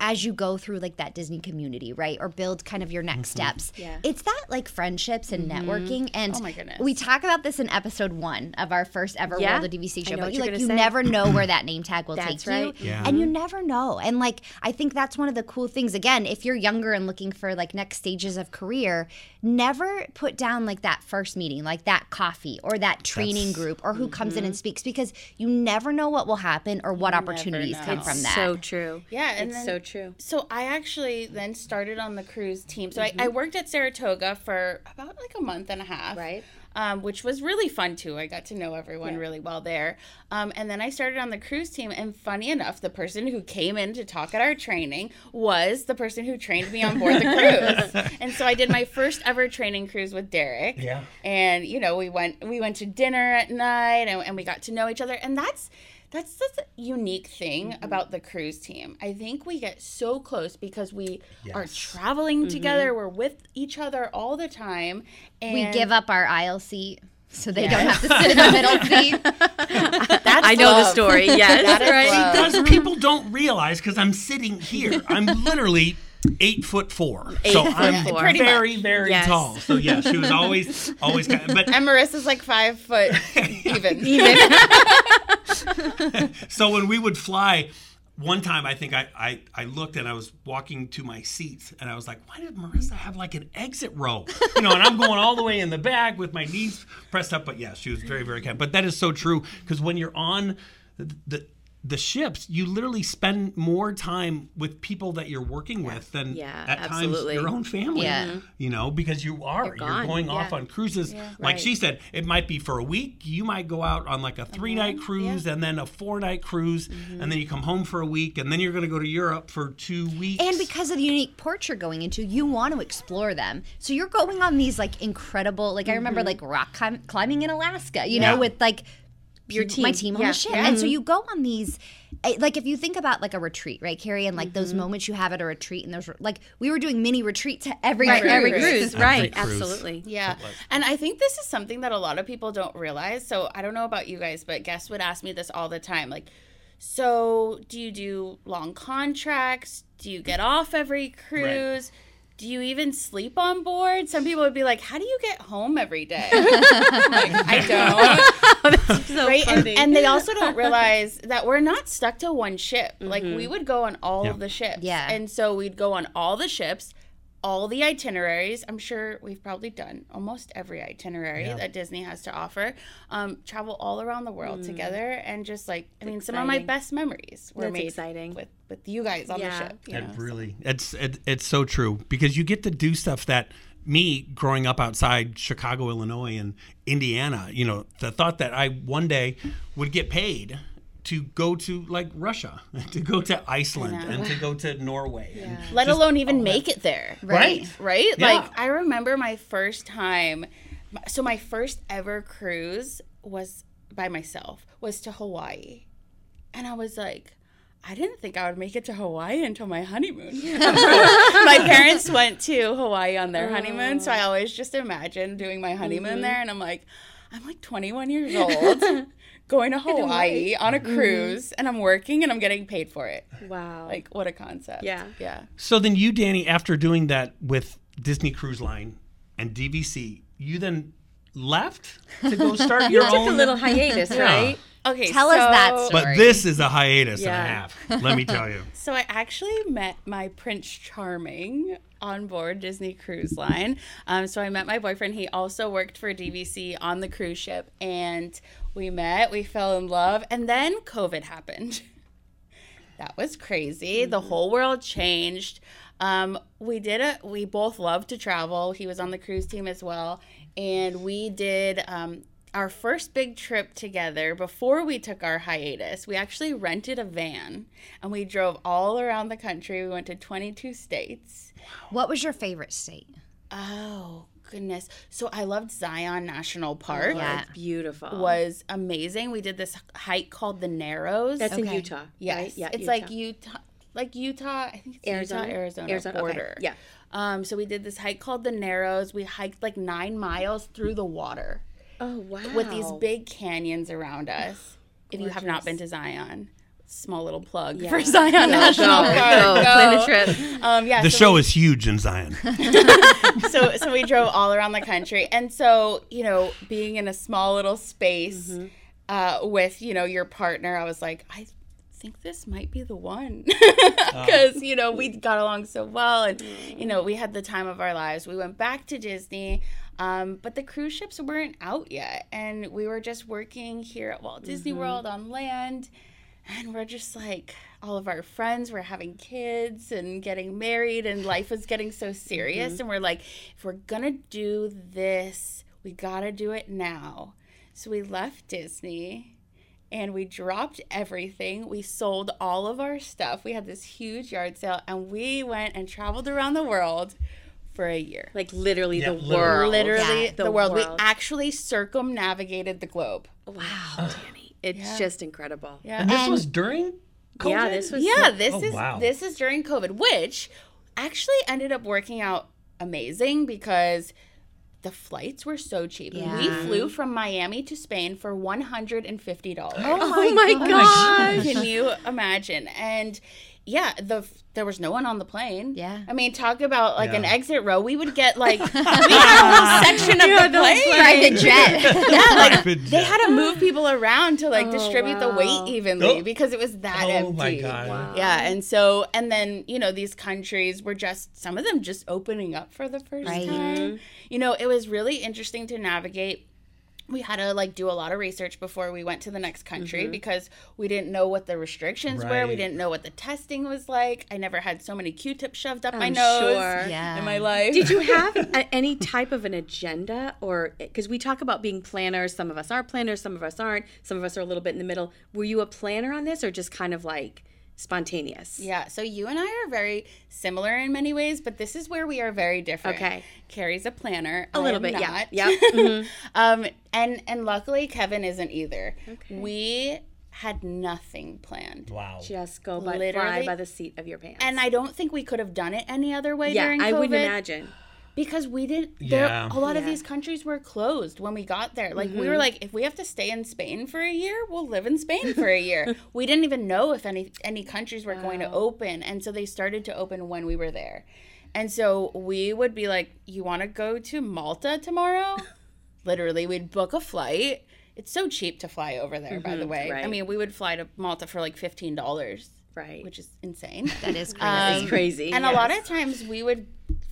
as you go through like that Disney community, right? Or build kind of your next mm-hmm. steps. Yeah. It's that like friendships and mm-hmm. networking. And Oh my goodness. we talk about this in episode one of our first ever Yeah. World of DVC show. but you like you say. never know where that name tag will That's take right. you. Yeah. And you never know. And like I think that's one of the cool things. Again, if you're younger and looking for like next stages of career, never put down like that first meeting, like that coffee or that training That's- group or who comes in and speaks because you never know what will happen or what never opportunities come It's from that. So true. Yeah, and it's then- so true. So I actually then started on the cruise team. So Mm-hmm. I worked at Saratoga for about like a month and a half. Right. Um, which was really fun too. I got to know everyone really well there. Um, and then I started on the cruise team. And funny enough, the person who came in to talk at our training was the person who trained me on board the cruise. and so I did my first ever training cruise with Derek. Yeah. And you know, we went we went to dinner at night and, and we got to know each other. And that's that's the unique thing Mm-hmm. about the cruise team. I think we get so close because we are Yes. traveling together. We're with each other all the time. And we give up our aisle seat so they don't have to sit in the middle seat. That's I know the story. Yes, That is right. Because people don't realize because I'm sitting here. I'm literally eight foot four. so foot I'm four. Pretty very, very Yes. tall. So yeah, she was always always kind but And Marissa's like five foot even. so when we would fly one time I think I, I I looked and I was walking to my seats and I was like, why did Marissa have like an exit row? You know, and I'm going all the way in the back with my knees pressed up. But yeah, she was very, very kind. But that is so true because when you're on the, the the ships, you literally spend more time with people that you're working with than Yeah, at absolutely. times your own family. Yeah. You know, because you are you're, gone. going off on cruises. Like Right. she said, it might be for a week. You might go out on like a uh-huh. three night cruise and then a four night cruise, mm-hmm. and then you come home for a week, and then you're going to go to Europe for two weeks. And because of the unique ports you're going into, you want to explore them. So you're going on these like incredible, like I remember mm-hmm. like rock climbing in Alaska, you Yeah. know, with like Your team. my team. team on Yeah. the ship. Yeah. And so you go on these, eh, like if you think about like a retreat, right, Kerri, and like those moments you have at a retreat, and those like we were doing mini retreats at every Right, every cruise. cruise, Every right? cruise. Absolutely. Yeah. And I think this is something that a lot of people don't realize. So I don't know about you guys, but guests would ask me this all the time. Like, so do you do long contracts? Do you get off every cruise? Do you even sleep on board? Some people would be like, "How do you get home every day?" Like, I don't. So right? And, funny. and they also don't realize that we're not stuck to one ship. Like we would go on all Yeah. of the ships. Yeah. And so we'd go on all the ships, all the itineraries. I'm sure we've probably done almost every itinerary that Disney has to offer. Um, travel all around the world together and just like I mean, some of my best memories were That's made exciting. with with you guys on Yeah. the ship. You It know? really, it's it, it's so true because you get to do stuff that me growing up outside Chicago, Illinois, and Indiana. You know, the thought that I one day would get paid to go to like Russia, to go to Iceland, and to go to Norway. and let just alone even that. make it there. Right. Right? Yeah. Like I remember my first time so my first ever cruise was by myself was to Hawaii. And I was like I didn't think I would make it to Hawaii until my honeymoon. my parents went to Hawaii on their honeymoon, so I oh. always just imagine doing my honeymoon mm-hmm. there and I'm like I'm like 21 years old going to Hawaii on a mm-hmm. cruise and I'm working and I'm getting paid for it. wow. Like what a concept. Yeah. Yeah. So then you, Dani, after doing that with Disney Cruise Line and DVC, you then left to go start your took own a little hiatus, right? Okay, Tell us that story. But this is a hiatus Yeah. and a half. Let me tell you. So I actually met my Prince Charming on board Disney Cruise Line. Um, so I met my boyfriend. He also worked for DVC on the cruise ship, and we met. We fell in love, and then COVID happened. that was crazy. The whole world changed. Um, we did it. We both love to travel. He was on the cruise team as well, and we did um, our first big trip together before we took our hiatus. We actually rented a van and we drove all around the country. We went to 22 states. What was your favorite state? Oh goodness! So I loved Zion National Park. Yeah. It's beautiful. Was amazing. We did this hike called the Narrows. That's in Utah. Yes, right? Yeah, it's like Utah, like Utah. I think it's Arizona? Utah, Arizona, Arizona, okay. border. Yeah. Um, so we did this hike called the Narrows. We hiked like nine miles through the water Oh wow. with these big canyons around us. If you have not been to Zion, small little plug for Zion National Go, Park. go, plan a trip. Um, yeah, The so show is huge in Zion. so so we drove all around the country and so you know being in a small little space Mm-hmm. uh, with you know your partner i was like i think this might be the one because you know we got along so well and Mm. you know we had the time of our lives we went back to disney um, but the cruise ships weren't out yet and we were just working here at walt disney Mm-hmm. world on land and we're just like all of our friends were having kids and getting married and life was getting so serious Mm-hmm. and we're like if we're gonna do this we gotta do it now so we left disney and we dropped everything we sold all of our stuff we had this huge yard sale and we went and traveled around the world for a year Like literally Yeah, the literally. world. literally Yeah, the, world. we actually circumnavigated the globe Wow, Dani. It's Yeah. just incredible. yeah And this was during COVID? Yeah, this was Yeah, this Oh, is wow. this is during COVID, which actually ended up working out amazing because the flights were so cheap. We flew from Miami to Spain for one hundred and fifty dollars. Oh, oh my gosh. Can you imagine? And yeah, the there was no one on the plane. Yeah. I mean, talk about like an exit row. We would get like we had a whole section of the plane. Private jet. Yeah, like Private they had to move people around to like oh, distribute the weight evenly Oh. because it was that Oh empty. my God. Yeah, and so and then you know these countries were just some of them just opening up for the first Right. time. You know, it was really interesting to navigate. We had to like do a lot of research before we went to the next country mm-hmm. because we didn't know what the restrictions were. We didn't know what the testing was like. I never had so many Q-tips shoved up my I'm nose sure. Yeah. in my life. Did you have a, any type of an agenda or because we talk about being planners, some of us are planners, some of us aren't, some of us are a little bit in the middle. Were you a planner on this or just kind of like spontaneous? Yeah, so you and I are very similar in many ways, but this is where we are very different. Okay. Kerri's a planner. A I little am bit, yeah. not. Yep. Mhm. um, and and luckily Kevin isn't either. Okay. We had nothing planned. Wow. Just go by fly Literally. by the seat of your pants. And I don't think we could have done it any other way yeah, during I wouldn't imagine. Because we didn't. There, Yeah. a lot of these countries were closed when we got there. Like we were like, if we have to stay in Spain for a year, we'll live in Spain for a year. we didn't even know if any any countries were going to open, and so they started to open when we were there. And so we would be like, "You want to go to Malta tomorrow?" Literally, we'd book a flight. It's so cheap to fly over there, by the way. I mean, we would fly to Malta for like fifteen dollars, Right. which is insane. That is crazy. Um, It's crazy. And a lot of times we would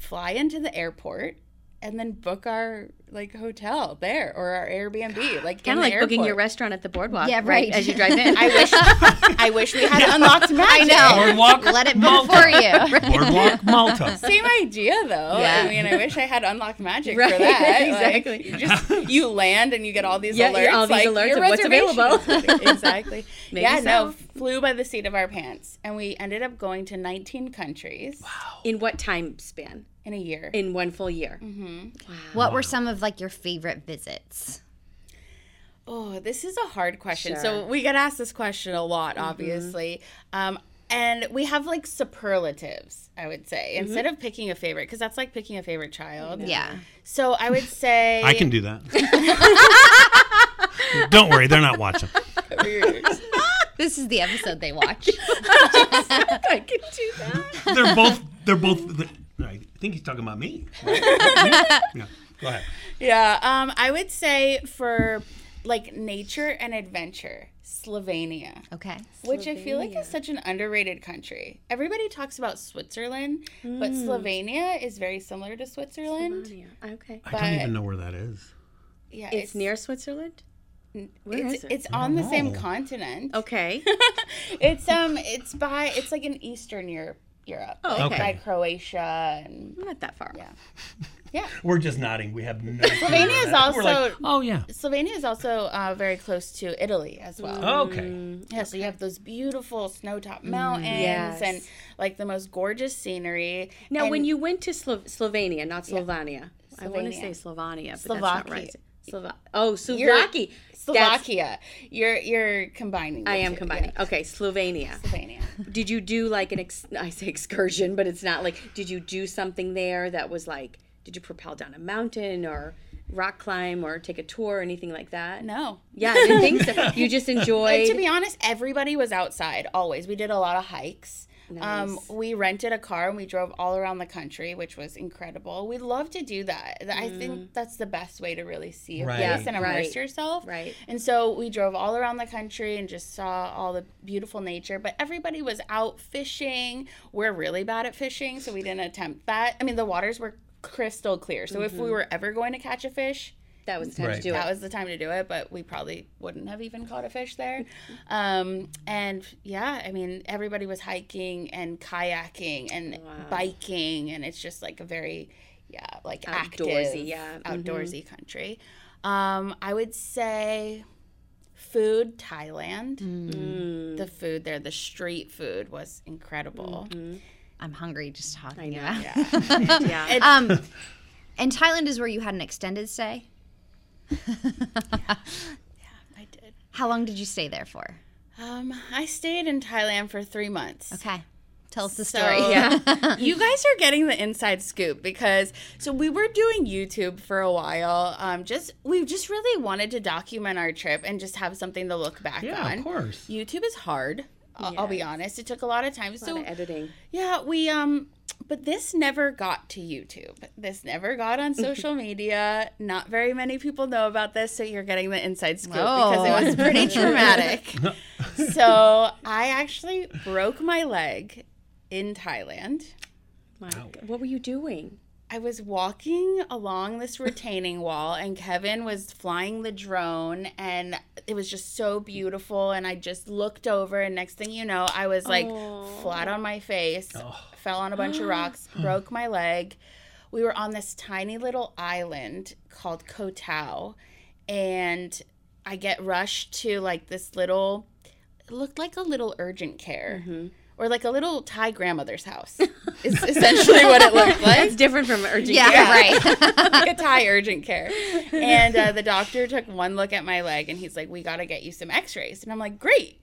fly into the airport and then book our like hotel there or our Airbnb, like kind of the like booking your restaurant at the boardwalk. Yeah, right. As you drive in. I wish I wish we had unlocked magic. I know. Boardwalk Let it book Malta. for you. Boardwalk Malta. Same idea though. Yeah. I mean, I wish I had unlocked magic Right, for that. exactly. Like, you just you land and you get all these Yeah, alerts, yeah, all these like alerts your of what's available. exactly. Maybe yeah, no, flew by the seat of our pants, and we ended up going to 19 countries Wow. in what time span? in a year. In one full year. Wow. What were some of like your favorite visits? Oh, this is a hard question. Sure. So we get asked this question a lot, obviously. Um, and we have like superlatives, I would say, instead of picking a favorite, because that's like picking a favorite child. Yeah. So I would say I can do that. Don't worry, they're not watching. This is the episode they watch. I could do that. They're both. They're both. I think he's talking about me. yeah. Go ahead. Yeah. Um, I would say for like nature and adventure, Slovenia. Okay. Which I feel like is such an underrated country. Everybody talks about Switzerland, but Slovenia is very similar to Switzerland. Yeah, Okay. I don't even know where that is. Yeah, It's near Switzerland? Where it's, is it? it's on the same continent. Okay. it's um it's by it's like in Eastern Europe Europe. Oh, like by Croatia and Not that far. yeah. Yeah. We're just nodding. We have no. Slovenia is that- we're like, also- oh yeah. Slovenia is also uh, very close to Italy as well. Okay. Yeah, so you have those beautiful snow-topped mountains Yes. and like the most gorgeous scenery. Now, And when you went to Slo- Slovenia, not Slovenia, I want to say Slovenia. Slovenia, but that's not Slovakia. right. Slova- oh, You're- Slovakia. That's- Slovakia, you're you're combining. I am two, combining. yeah. Okay, Slovenia. Slovenia. Did you do like an ex- I say excursion, but it's not like did you do something there that was like did you propel down a mountain or rock climb or take a tour or anything like that? No. Yeah, I didn't think so. You just Like, enjoyed. to be honest, everybody was outside always. We did a lot of hikes. Um, Nice. we rented a car and we drove all around the country, which was incredible. We love to do that. I think that's the best way to really see a Right. place and Yeah, immerse right. yourself. Right. And so we drove all around the country and just saw all the beautiful nature. But everybody was out fishing. We're really bad at fishing, so we didn't attempt that. I mean, the waters were crystal clear. So if we were ever going to catch a fish, that was the time Right. to do that it. was the time to do it, but we probably wouldn't have even caught a fish there. Um, and yeah, I mean, everybody was hiking and kayaking and biking, and it's just like a very, yeah, like Outdoorsy, active, yeah. outdoorsy country. Um, I would say food, Thailand. The food there, the street food was incredible. I'm hungry just talking know. about. Yeah. yeah. Um, and Thailand is where you had an extended stay. Yeah, I did. How long did you stay there for? Um, I stayed in Thailand for three months. Okay, tell us the So, story. Yeah. you guys are getting the inside scoop because so we were doing YouTube for a while. Um, just we just really wanted to document our trip and just have something to look back Yeah, on. of course. YouTube is hard. I'll, I'll be honest. It took a lot of time. A So lot of editing. yeah, we um but this never got to YouTube. This never got on social media. Not very many people know about this, so you're getting the inside scoop because it was pretty traumatic. so, I actually broke my leg in Thailand. My God. What were you doing? I was walking along this retaining wall, and Kevin was flying the drone, and it was just so beautiful. And I just looked over, and next thing you know, I was like flat on my face, fell on a bunch of rocks, broke my leg. We were on this tiny little island called Koh Tao, and I get rushed to like this little, it looked like a little urgent care. Mm-hmm. Or like a little Thai grandmother's house, is essentially what it looked like It's different from urgent Yeah, care. right. like a Thai urgent care. And uh, the doctor took one look at my leg and he's like, We got to get you some x rays. And I'm like, Great.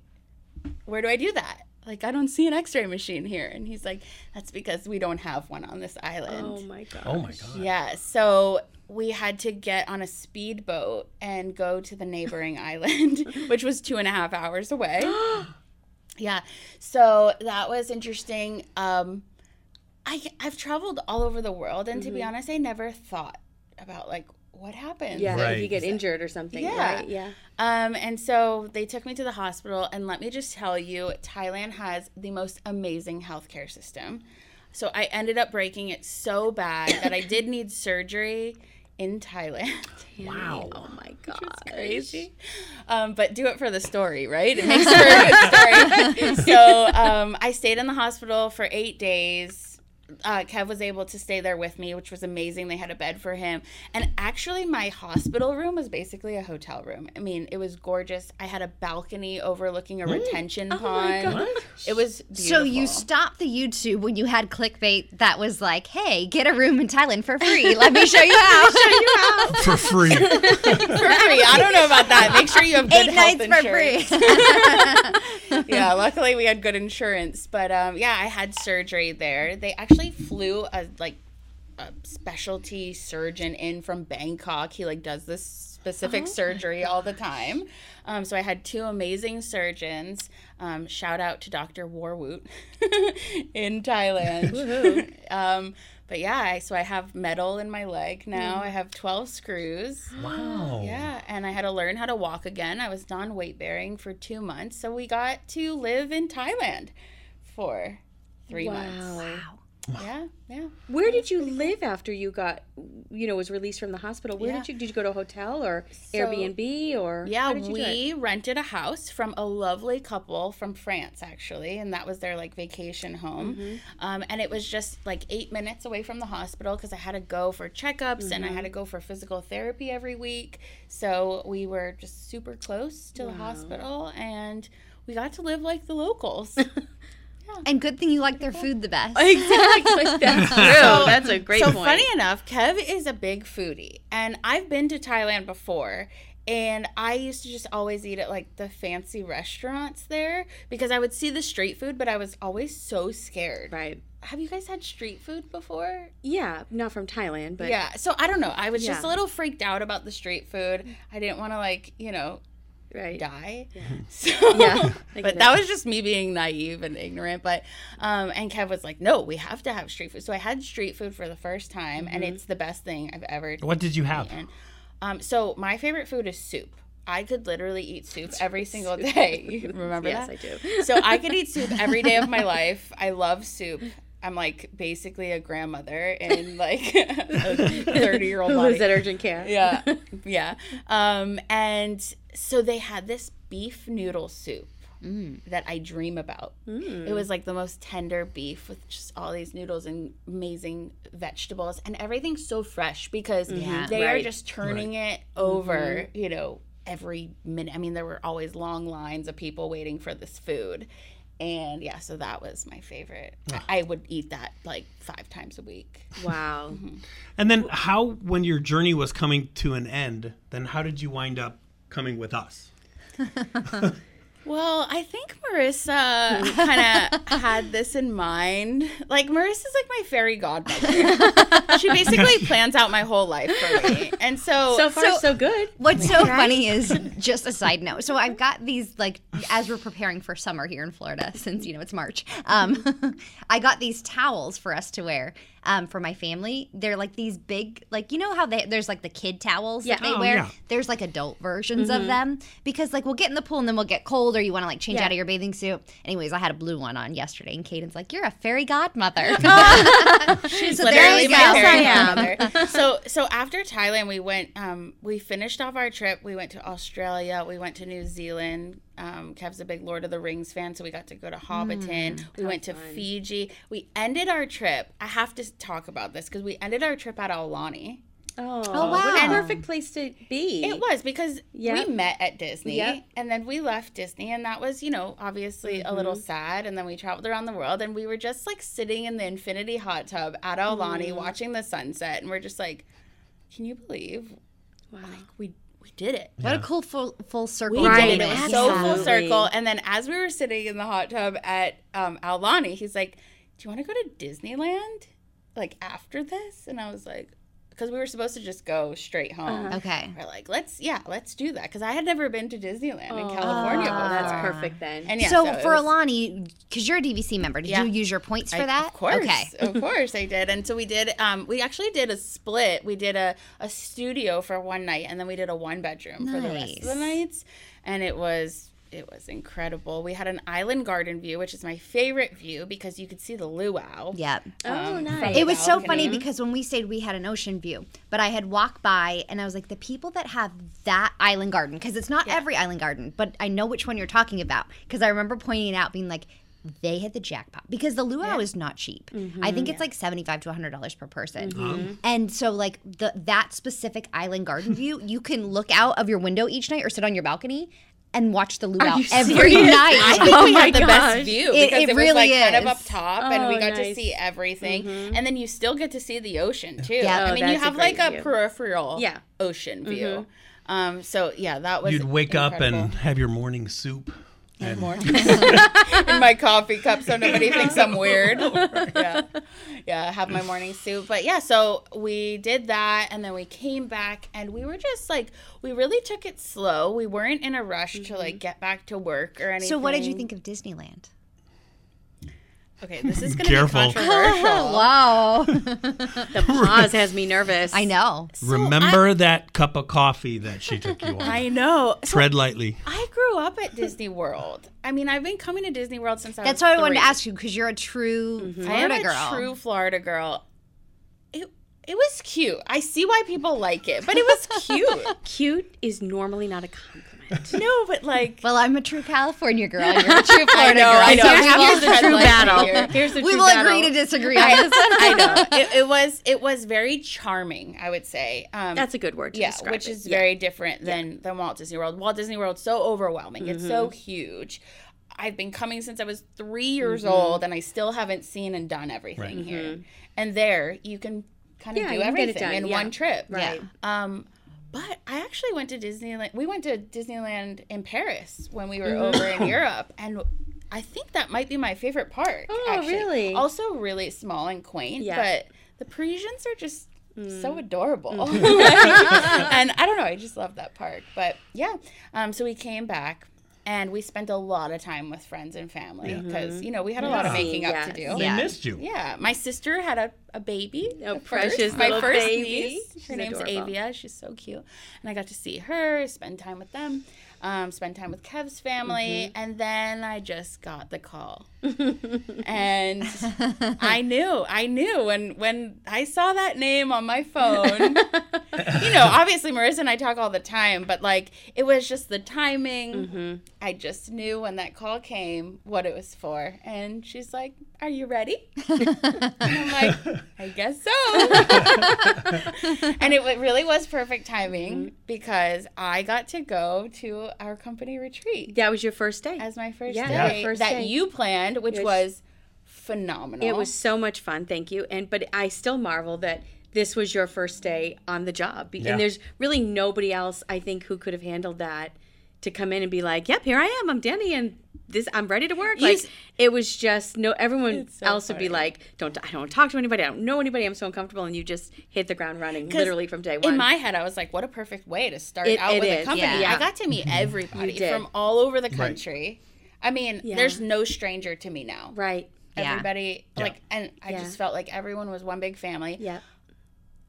Where do I do that? Like, I don't see an x ray machine here. And he's like, That's because we don't have one on this island. Oh my god. Oh my god. Yeah. So we had to get on a speedboat and go to the neighboring island, which was two and a half hours away. yeah. So that was interesting. Um, I, I've traveled all over the world, and to be honest, I never thought about like what happened. Yeah, if you get injured or something. Yeah. Right? Yeah. Um, and so they took me to the hospital, and let me just tell you, Thailand has the most amazing healthcare system. So I ended up breaking it so bad that I did need surgery in Thailand. Wow. Oh my god. Crazy. Um, but do it for the story, right? It makes for a good story. so um, I stayed in the hospital for eight days. Uh, Kev was able to stay there with me, which was amazing. They had a bed for him. And actually, my hospital room was basically a hotel room. I mean, it was gorgeous. I had a balcony overlooking a retention pond. It was beautiful. So you stopped the YouTube when you had clickbait that was like, "Hey, get a room in Thailand for free. Let me show you how." Show you how. For free. for free. I don't know about that. Make sure you have good Eight health nights for insurance. free. yeah, luckily we had good insurance. But um, yeah, I had surgery there. They actually flew a like a specialty surgeon in from Bangkok. He like does this specific surgery all the time. Um, so I had two amazing surgeons. Um, shout out to Dr. Warwoot in Thailand. um, but yeah, I, so I have metal in my leg now. I have 12 screws. Wow. Yeah, and I had to learn how to walk again. I was non weight bearing for two months, so we got to live in Thailand for three months. Wow. Yeah, yeah. Where did you live after you got, you know, was released from the hospital? Where Yeah. did you did you go to a hotel or Airbnb or Yeah, how did you do it? we rented a house from a lovely couple from France, actually, and that was their like vacation home. Mm-hmm. Um, and it was just like eight minutes away from the hospital because I had to go for checkups and I Mm-hmm. had to go for physical therapy every week. So we were just super close to the hospital, and we got to live like the locals. and good thing you like their food the best. Exactly. That's true. That's a great so point. funny enough, Kev is a big foodie, and I've been to Thailand before. And I used to just always eat at like the fancy restaurants there because I would see the street food, but I was always so scared Right. have you guys had street food before? Yeah, not from Thailand, but yeah. So I don't know. I was just a little freaked out about the street food. I didn't want to like, you know, right. die. So, Yeah, but that was just me being naive and ignorant. But um, and Kev was like, "No, we have to have street food." So I had street food for the first time, and Mm-hmm. it's the best thing I've ever. What did you have? eaten. Um, so my favorite food is soup. I could literally eat soup every single day. You Remember Yes, that? I do. So I could eat soup every day of my life. I love soup. I'm like basically a grandmother in like a 30 year old Who body lives at urgent care? yeah yeah um and so they had this beef noodle soup mm. that i dream about. It mm. was like the most tender beef with just all these noodles and amazing vegetables and everything's so fresh because mm-hmm. they are just turning it over mm-hmm. you know every minute. I mean there were always long lines of people waiting for this food. And yeah so that was my favorite. I would eat that like five times a week. Wow. Mm-hmm. And then how, when your journey was coming to an end, then how did you wind up coming with us? Well, I think Marissa kind of had this in mind. Like Marissa's like my fairy godmother. she basically plans out my whole life for me, and so So far, so, good. What's so funny is just a side note. So I've got these like as we're preparing for summer here in Florida, since you know it's March. Um, I got these towels for us to wear um, for my family. They're like these big, like you know how they, there's like the kid towels Yeah. that they Oh, wear. yeah. There's like adult versions of them because like we'll get in the pool and then we'll get cold or you want to like change Yeah. out of your bathing suit. Anyways, I had a blue one on yesterday and Caden's like, "You're a fairy godmother." she's So there literally you my fairy godmother. so so after Thailand, we went. Um, we finished off our trip. We went to Australia. We went to New Zealand. Um, Kev's a big Lord of the Rings fan, so we got to go to Hobbiton. we went to Fiji. We ended our trip. I have to talk about this because we ended our trip at Aulani. Oh, oh wow. What a perfect place to be. It was because Yep. we met at Disney Yep. and then we left Disney and that was, you know, obviously a little sad and then we traveled around the world and we were just like sitting in the infinity hot tub at Aulani watching the sunset and we're just like, can you believe Wow. we we did it? what a cool full full circle. We Right, did it. It was so full circle. And then as we were sitting in the hot tub at um, Aulani, he's like, "Do you want to go to Disneyland, like after this?" And I was like, because we were supposed to just go straight home. Okay. We're like, let's yeah, let's do that because I had never been to Disneyland in California before. Oh, that's perfect then. And yeah, so, it for was- Aulani, because you're a DVC member, did Yeah. you use your points for I- that? Of course. Okay. of course I did. And so we did um we actually did a split. We did a, a studio for one night and then we did a one bedroom for the rest of the Nice. nights. And it was it was incredible. We had an island garden view, which is my favorite view because you could see the luau. Yep. oh, um, nice. It was so funny because when we stayed, we had an ocean view. But I had walked by and I was like, the people that have that island garden, because it's not every island garden, but I know which one you're talking about. Because I remember pointing it out, being like, they hit the jackpot because the luau is not cheap. I think it's like seventy-five to hundred dollars per person. And so, like the that specific island garden view, you can look out of your window each night or sit on your balcony and watch the luau you every serious? night. I think Oh we my had the gosh. best view It- because it it, was really like kind of up top and we Oh, got to nice. Mm-hmm. see everything. And then you still get to see the ocean too. Yeah. I Oh, mean, you that's a have like great a view. peripheral Yeah. Mm-hmm. ocean view. Um, so yeah, that was You'd wake up and have your morning soup. And in my coffee cup so nobody thinks I'm weird. Yeah. Yeah, have my morning soup. But yeah, so we did that and then we came back and we were just like we really took it slow. We weren't in a rush to like mm-hmm. get back to work or anything. So, what did you think of Disneyland? Okay, this is gonna Careful. be controversial. wow. the pause has me nervous. I know. remember that cup of coffee that she took you on. I know. So Tread lightly. I grew up at Disney World. I mean, I've been coming to Disney World since I was That's why I wanted to three. ask you because you're a true mm-hmm. I am Florida a girl. true Florida girl. It it was cute. I see why people like it, but it was cute. Cute is normally not a compliment. no, but like well, I'm a true California girl. and You're a true Florida I know, girl. I know. so We we have will- true battle. here. Here's the we true will battle. agree to disagree on this. I know it, it was it was very charming. I would say um, That's a good word to yeah, describe which is Yeah. very different than than Walt Disney World. Walt Disney World's so overwhelming. It's so Mm-hmm. huge. I've been coming since I was three years old, and I still haven't seen and done everything here. And there, you can kind of Mm-hmm. Yeah, do you can get it everything in yeah. one trip. Right. Um, but I actually went to Disneyland. We went to Disneyland in Paris when we were Mm-hmm. over in Europe, and I think that might be my favorite park. Oh, actually. really? Also, really small and quaint. Yeah. But the Parisians are just Mm. so adorable. and I don't know. I just love that park. But yeah. Um, so we came back. And we spent a lot of time with friends and family because you know we had a lot of making up Yeah. to do. They Yeah. missed you. Yeah, my sister had a, a baby. Oh, the first- precious my first baby. niece. She's Her name's adorable. Avia. She's so cute, and I got to see her, spend time with them, um, spend time with Kev's family, Mm-hmm. and then I just got the call, and I knew, I knew when when I saw that name on my phone. you know, obviously Marissa and I talk all the time, but like it was just the timing. Mm-hmm. I just knew when that call came what it was for, and she's like, "Are you ready?" and I'm like, "I guess so." and it really was perfect timing Mm-hmm. because I got to go to our company retreat That was your first day. as my first Yeah, day your first that day. you planned, which Which- was phenomenal. It was so much fun, thank you. And but I still marvel that this was your first day on the job. Be- Yeah. And there's really nobody else I think who could have handled that to come in and be like, "Yep, here I am. I'm Dani and this I'm ready to work." You Like s- it was just no everyone It's so else would be funny. like, "Don't I don't talk to anybody. I don't know anybody. I'm so uncomfortable." And you just hit the ground running literally from day one. In my head, I was like, what a perfect way to start It- out it with is, a company. yeah. I got to meet mm-hmm. everybody did. from all over the country. I mean, Yeah. there's no stranger to me now. right. Yeah. Everybody, Yeah. like, and I Yeah. just felt like everyone was one big family. Yeah.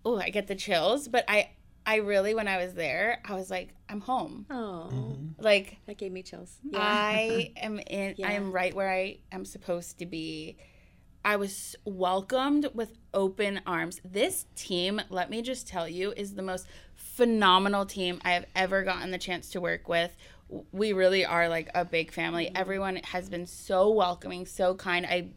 Oh, I get the chills, but I, I really, when I was there, I was like, I'm home. Oh, mm-hmm. Like, that gave me chills. I am in. I am right where I am supposed to be. I was welcomed with open arms. This team, let me just tell you, is the most phenomenal team I have ever gotten the chance to work with. We really are like a big family. Mm-hmm. Everyone has been so welcoming, so kind. I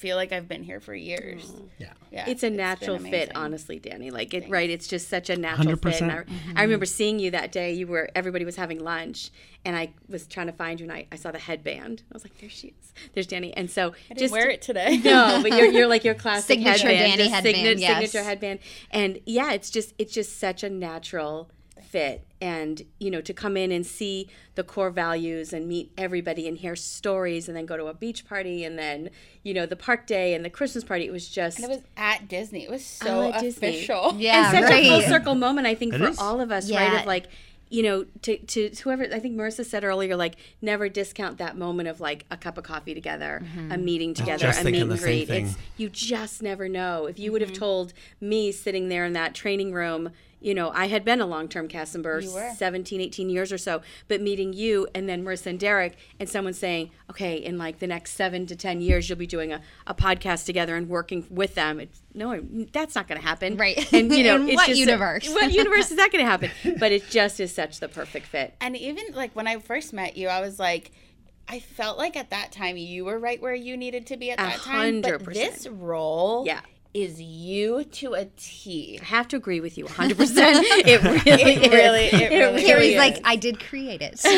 feel like I've been here for years. Mm-hmm. Yeah. Yeah, It's a been natural fit, honestly, Dani. Like it, right? It's just such a natural fit. And I, 100%. I remember mm-hmm. seeing you that day. You were everybody was having lunch, and I was trying to find you, and I, I saw the headband. I was like, "There she is. There's Dani." And so I didn't just wear it today. no, but you're, you're like your classic Signature headband, Dani headband, signa- yes. signature headband, and yeah, it's just it's just such a natural fit, and you know to come in and see the core values and meet everybody and hear stories, and then go to a beach party, and then you know the park day and the Christmas party. It was just And it was at Disney. It was oh, so at Disney. official. Yeah, and such right. a full circle moment I think It for is. all of us, right? Of like, you know, to to whoever I think Marissa said earlier, like never discount that moment of like a cup of coffee together, a mm-hmm. meeting together, a thinking meet and greet. It's you just never know. If you would have mm-hmm. told me sitting there in that training room, you know, I had been a long-term cast member, You 17, 18 years or so, but meeting you and then Marissa and Derek and someone saying, okay, in like the next seven to 10 years, you'll be doing a, a podcast together and working with them. It's, no, that's not going to happen. Right. And, you know, In it's what just universe? what universe is that going to happen? But it just is such the perfect fit. And even like when I first met you, I was like, I felt like at that time you were right where you needed to be at that time. But this role Yeah. Is you to a T. I have to agree with you 100%. It really It really- it really Kerri's is. like, I did create it. So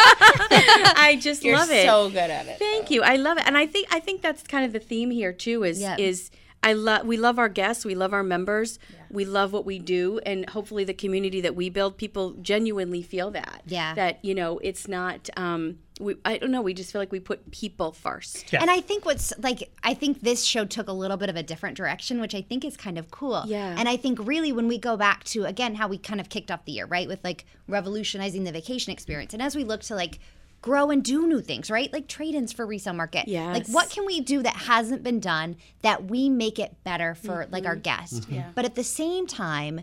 I just You're love it. so good at it. Thank you. I love it. And I think I think that's kind of the theme here too is Yeah. is I love we love our guests, we love our members, we love what we do and hopefully the community that we build people genuinely feel that. Yeah. That you know, it's not um we I don't know, we just feel like we put people first. Yeah. And I think what's like, I think this show took a little bit of a different direction, which I think is kind of cool. Yeah. And I think really when we go back to, again, how we kind of kicked off the year, right? With like revolutionizing the vacation experience. And as we look to like, grow and do new things, right? Like trade-ins for resale market. Yeah. Like what can we do that hasn't been done that we make it better for like Mm-hmm. our guests? Yeah. But at the same time,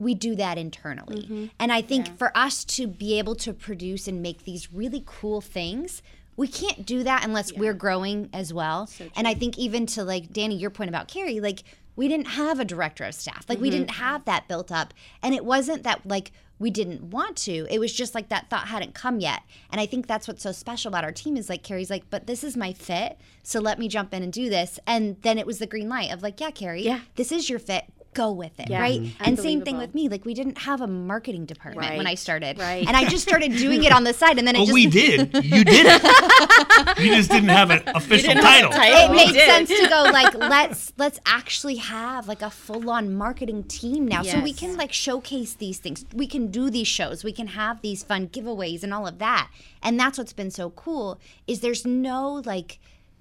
we do that internally. Mm-hmm. And I think for us to be able to produce and make these really cool things, we can't do that unless we're growing as well. and I think even to like Dani, your point about Kerri, like we didn't have a director of staff. Like we didn't have that built up. And it wasn't that like we didn't want to. It was just like that thought hadn't come yet. And I think that's what's so special about our team is like Kerri's like, but this is my fit. So let me jump in and do this. And then it was the green light of like, yeah, Kerri, Yeah. this is your fit. Go with it, Yeah. right? Mhm. And same thing with me. Like we didn't have a marketing department right. when I started, Right. And I just started doing it on the side, and then it just we did. You did it. you just didn't have an official didn't have a title. title. it We made did. sense to go like let's let's actually have like a full-on marketing team now so we can like showcase these things we can do these shows we can have these fun giveaways and all of that and that's what's been so cool is there's no like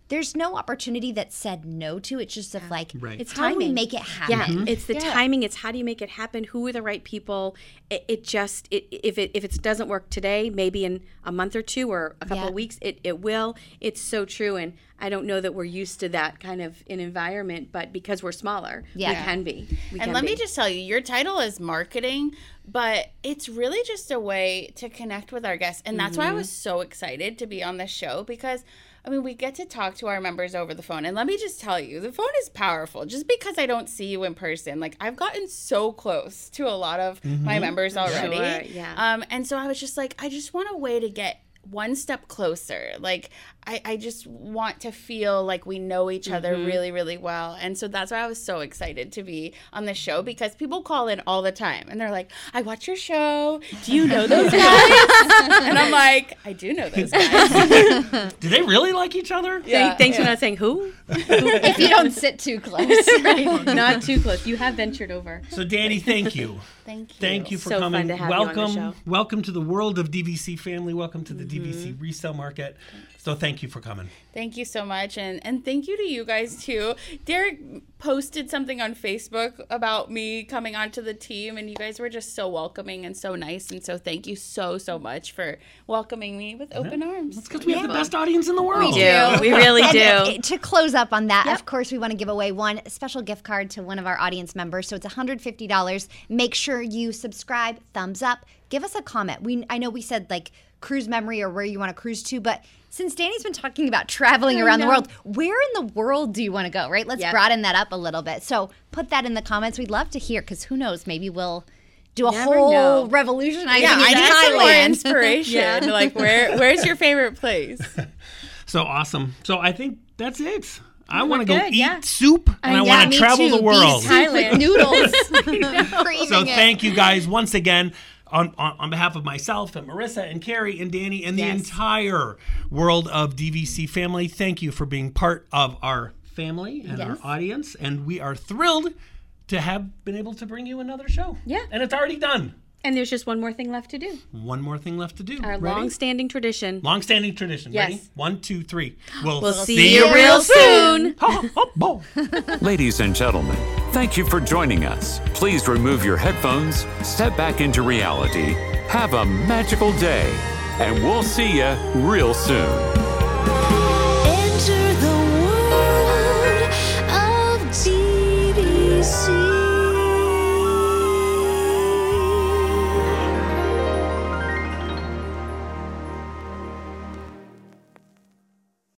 there's no opportunity that said no to it's just of like Right. It's how do we make it happen Yeah, it's the timing. It's how do you make it happen? Who are the right people? It, it just it, if it if it doesn't work today, maybe in a month or two or a couple Yeah. of weeks, it, it will. It's so true, and I don't know that we're used to that kind of an environment, but because we're smaller, Yeah. we can be. We And can let be. me just tell you, your title is marketing, but it's really just a way to connect with our guests. And that's why I mm-hmm. was so excited to be on this show because I mean, we get to talk to our members over the phone. And let me just tell you, the phone is powerful. Just because I don't see you in person, like I've gotten so close to a lot of my members already. Sure, yeah. Um, and so I was just like, I just want a way to get one step closer. Like I, I just want to feel like we know each other really, really well. And so that's why I was so excited to be on the show because people call in all the time and they're like, I watch your show. Do you know those guys? and I'm like, I do know those guys. Do they really like each other? Yeah, Thanks yeah. for not saying who. if you don't sit too close not too close. You have ventured over. So, Dani, thank you. Thank you. Thank you for So fun coming. to have you on the welcome, show. welcome to the world of DVC family. Welcome to the Mm-hmm. DVC resale market. So, thank you for coming. Thank you so much, and and thank you to you guys too. Derek posted something on Facebook about me coming onto the team, and you guys were just so welcoming and so nice, and so thank you so so much for welcoming me with open arms. That's because we have the best audience in the world. We do. We really do. uh, to close up on that, of course, we want to give away one special gift card to one of our audience members. So it's $150. Make sure you subscribe, thumbs up, give us a comment. We I know we said like cruise memory or where you want to cruise to, but since Dani's been talking about traveling around the world, where in the world do you want to go, right? Let's Yep. broaden that up a little bit. So put that in the comments. We'd love to hear because who knows, maybe we'll do a Never whole know. revolutionizing Yeah, I need some more Thailand. inspiration. Like, where where's your favorite place? So awesome. So, I think that's it. I want to go good, eat yeah. soup and uh, I, yeah, want to travel too. the world. soup with noodles. Craving So it. thank you guys once again on, on, on behalf of myself and Marissa and Kerri and Dani and the Yes. entire world of DVC family. Thank you for being part of our family and our audience. And we are thrilled to have been able to bring you another show. Yeah. And it's already done. And there's just one more thing left to do. One more thing left to do. Our Ready? long-standing tradition. Long-standing tradition. Yes. Ready? One, two, three. We'll, We'll see you real soon. Ladies and gentlemen, thank you for joining us. Please remove your headphones, step back into reality, have a magical day, and we'll see you real soon.